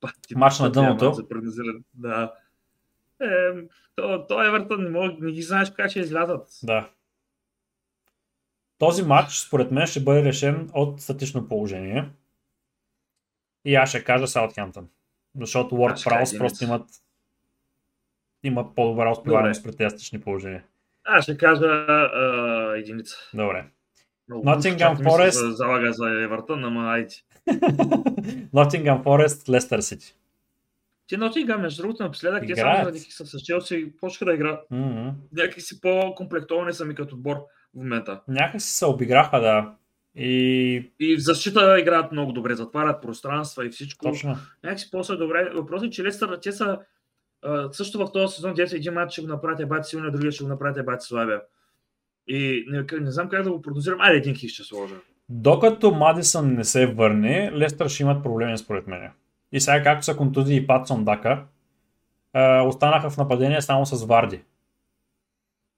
бати, Мач на дъното. за. Да. Е, то, то Евертън не, мога, не ги знаеш как ще излязат. Да. Този матч, според мен, ще бъде решен от статично положение. И аз ще кажа Саутхемптън. Защото Уорд Праус просто имат имат по-добра успеваемост при тези статични положения. Аз ще кажа а, единица. Добре. Nottingham Forest. За, залага за Евертън, ама айде. Nottingham Forest, Лестър Сити. Ти Нотингам, между другото, напоследък, те само заради са с Челси, почнаха да играят. М-м. Някакси си по-комплектовани са ми като отбор в момента. Някакси се обиграха, да. И И в защита играят много добре, затварят пространства и всичко. точно. Някакси по-са добре. Въпросът е, че Лестър, те са а, също в този сезон, са един матч ще го направите бати силния, другия ще го направите бати слабия. И не, не знам как да го прогнозирам. Айде един хик ще сложа. Докато Мадисън не се върне, Лестър ще имат проблеми според мен. И сега както са контузии и Пат Сондака, а, останаха в нападение само с Варди.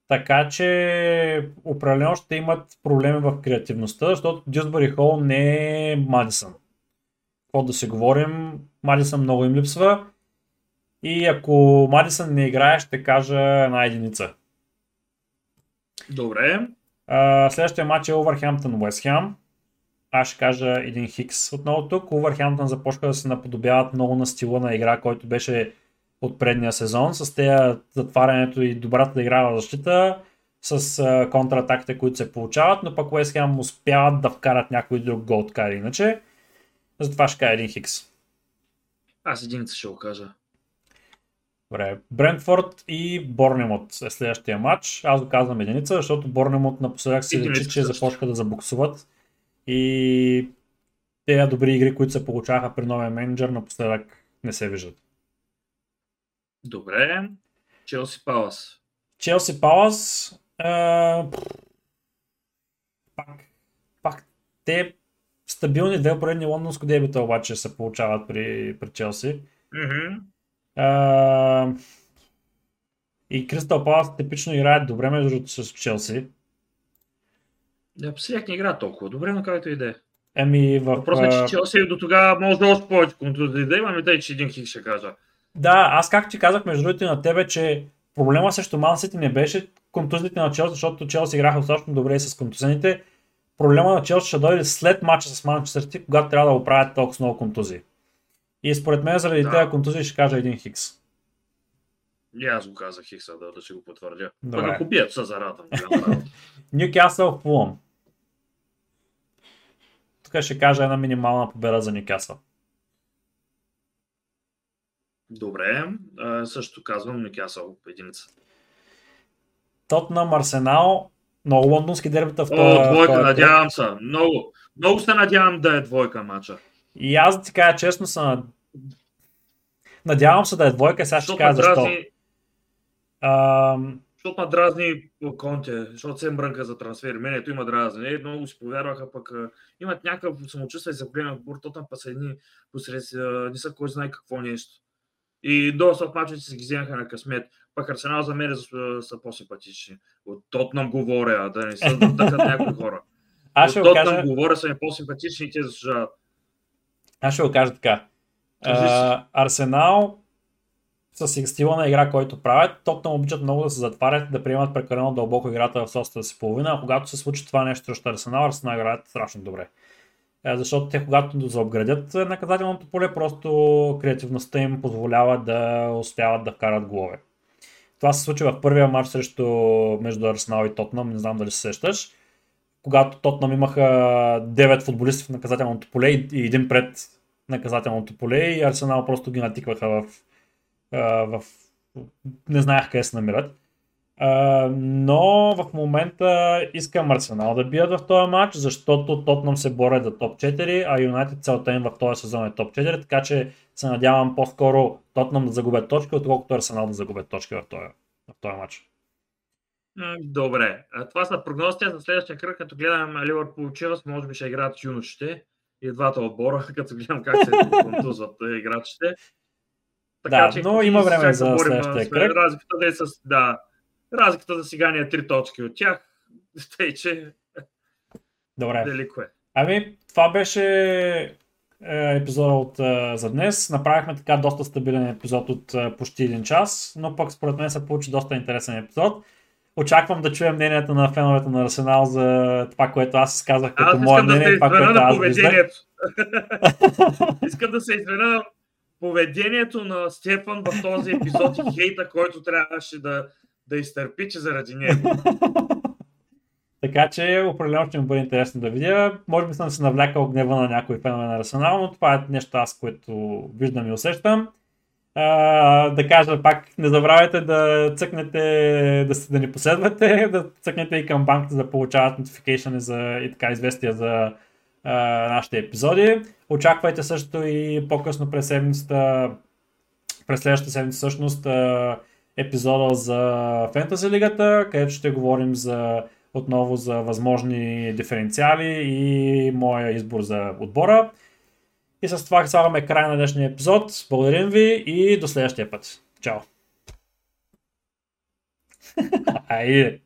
Така че определено ще имат проблеми в креативността, защото Дюсбъри Хол не е Мадисън. Какво да се говорим, Мадисън много им липсва. И ако Мадисън не играе, ще кажа една единица. Добре. Следващия матч е Увърхемптън Уест Хем. Аз ще кажа един хикс отново тук. Увърхемптън започва да се наподобяват много на стила на игра, който беше от предния сезон, с тези затварянето и добрата игра в защита, с а, контратаките, които се получават, но пък Уест Хем успяват да вкарат някой друг гол, така или иначе. Затова ще кажа един хикс. Аз единица ще го кажа. Добре. Брентфорд и Борнемот е следващия матч. Аз го казвам единица, защото Борнемот напоследък се личи, че започнаха да забуксуват. И тези добри игри, които се получаваха при новия менеджер, напоследък не се виждат. Добре. Челси Палас. Челси Палас, пак, пак те стабилни две поредни лондонско дебита обаче се получават при, при Челси. Mm-hmm. А, и Кристал Палас типично играят добре между другото с Челси. Да, не игра толкова добре, но както и да е. Еми, в... Въпросът е, че Челси до тогава може да още повече контузии да имаме, тъй че един хик ще кажа. Да, аз как ти казах между другото на тебе, че проблема срещу Ман Сити не беше контузите на Челси, защото Челси играха достатъчно добре и с контузените. Проблема на Челси ще дойде след матча с Манчестър Сити, когато трябва да оправят толкова много контузии. И според мен заради Да. тези контузии ще кажа един Хикс. И аз го казах Хикса, да, да ще го потвърдя. Добре. Пък ако бият, се зарадвам. Ньюкасъл Фулъм. Тук ще кажа една минимална победа за Ньюкасъл. Добре, а, също казвам Нюкасъл единица. Тотнам Арсенал, много лондонски дербита в О, този- в двойка, надявам се. Много, много се надявам да е двойка матча. И аз да ти кажа честно се над- Надявам се да е двойка, сега ще кажа защо. дразни, Ам, защото ме дразни Конте, защото се мрънка за трансфери. Мене ето има дразни. Е, много си повярваха, пък а, имат някакъв самочувствие за голям отбор, то там па са едни посред, а, не са кой знае какво нещо. И доста от мачовете си ги вземаха на късмет. Пък Арсенал за мен са, са по-симпатични. От Тотнам говоря, а да не са да някои хора. аз ще От Тотнам кажа, говоря са ми по-симпатични и те заслужават. Аз ще го кажа така. А, Арсенал с стила на игра, който правят, Тотнам обичат много да се затварят, да приемат прекалено дълбоко играта в собствената си половина, а когато се случи това нещо срещу Арсенал, Арсенал играят страшно добре. Е, Защото те, когато заобградят наказателното поле, просто креативността им позволява да успяват да вкарат голове. Това се случи в първия матч срещу между Арсенал и Тотнам, не знам дали се сещаш. Когато Тотнам имаха 9 футболисти в наказателното поле и един пред наказателното поле и Арсенал просто ги натикваха в, в... не знаех къде се намират. Но в момента искам Арсенал да бият в този матч, защото Тотнам се борят за топ 4, а Юнайтед целта им в този сезон е топ 4, така че се надявам по-скоро Тотнам да загубят точки, отколкото Арсенал да загубят точки в този, в този матч. М, Добре. Това са прогнозите за следващия кръг, като гледам Ливърпул Чивас, може би ще играят юношите и двата отбора, като гледам как се контузват играчите. Да, но има време за борим, следващия кръг. Разликата да е с... Да. Разликата за сега ни е три точки от тях. Тъй, че Добре. велико е. Ами, това беше е, епизода от, е, за днес. Направихме така доста стабилен епизод от е, почти един час, но пък според мен се получи доста интересен епизод. Очаквам да чуя мнението на феновете на Арсенал за това, което аз изказах като Аз мое искам да се мнение, това, което на аз поведението. искам да се извина на поведението на Стефан в този епизод и хейта, който трябваше да, да изтърпи, че заради него. Така че определено ще ми бъде интересно да видя. Може би съм се навлякал гнева на някои фенове на Арсенал, но това е нещо аз, което виждам и усещам. А, да кажа пак, не забравяйте да цъкнете, да, да ни последвате, да цъкнете и към банката да получават notification за, и така известия за а, нашите епизоди. Очаквайте също и по-късно през седмицата, през следващата седмица всъщност а, епизода за Фентази лигата, където ще говорим за отново за възможни диференциали и моя избор за отбора. И с това слагаме край на днешния епизод. Благодарим ви и до следващия път. Чао! Айде!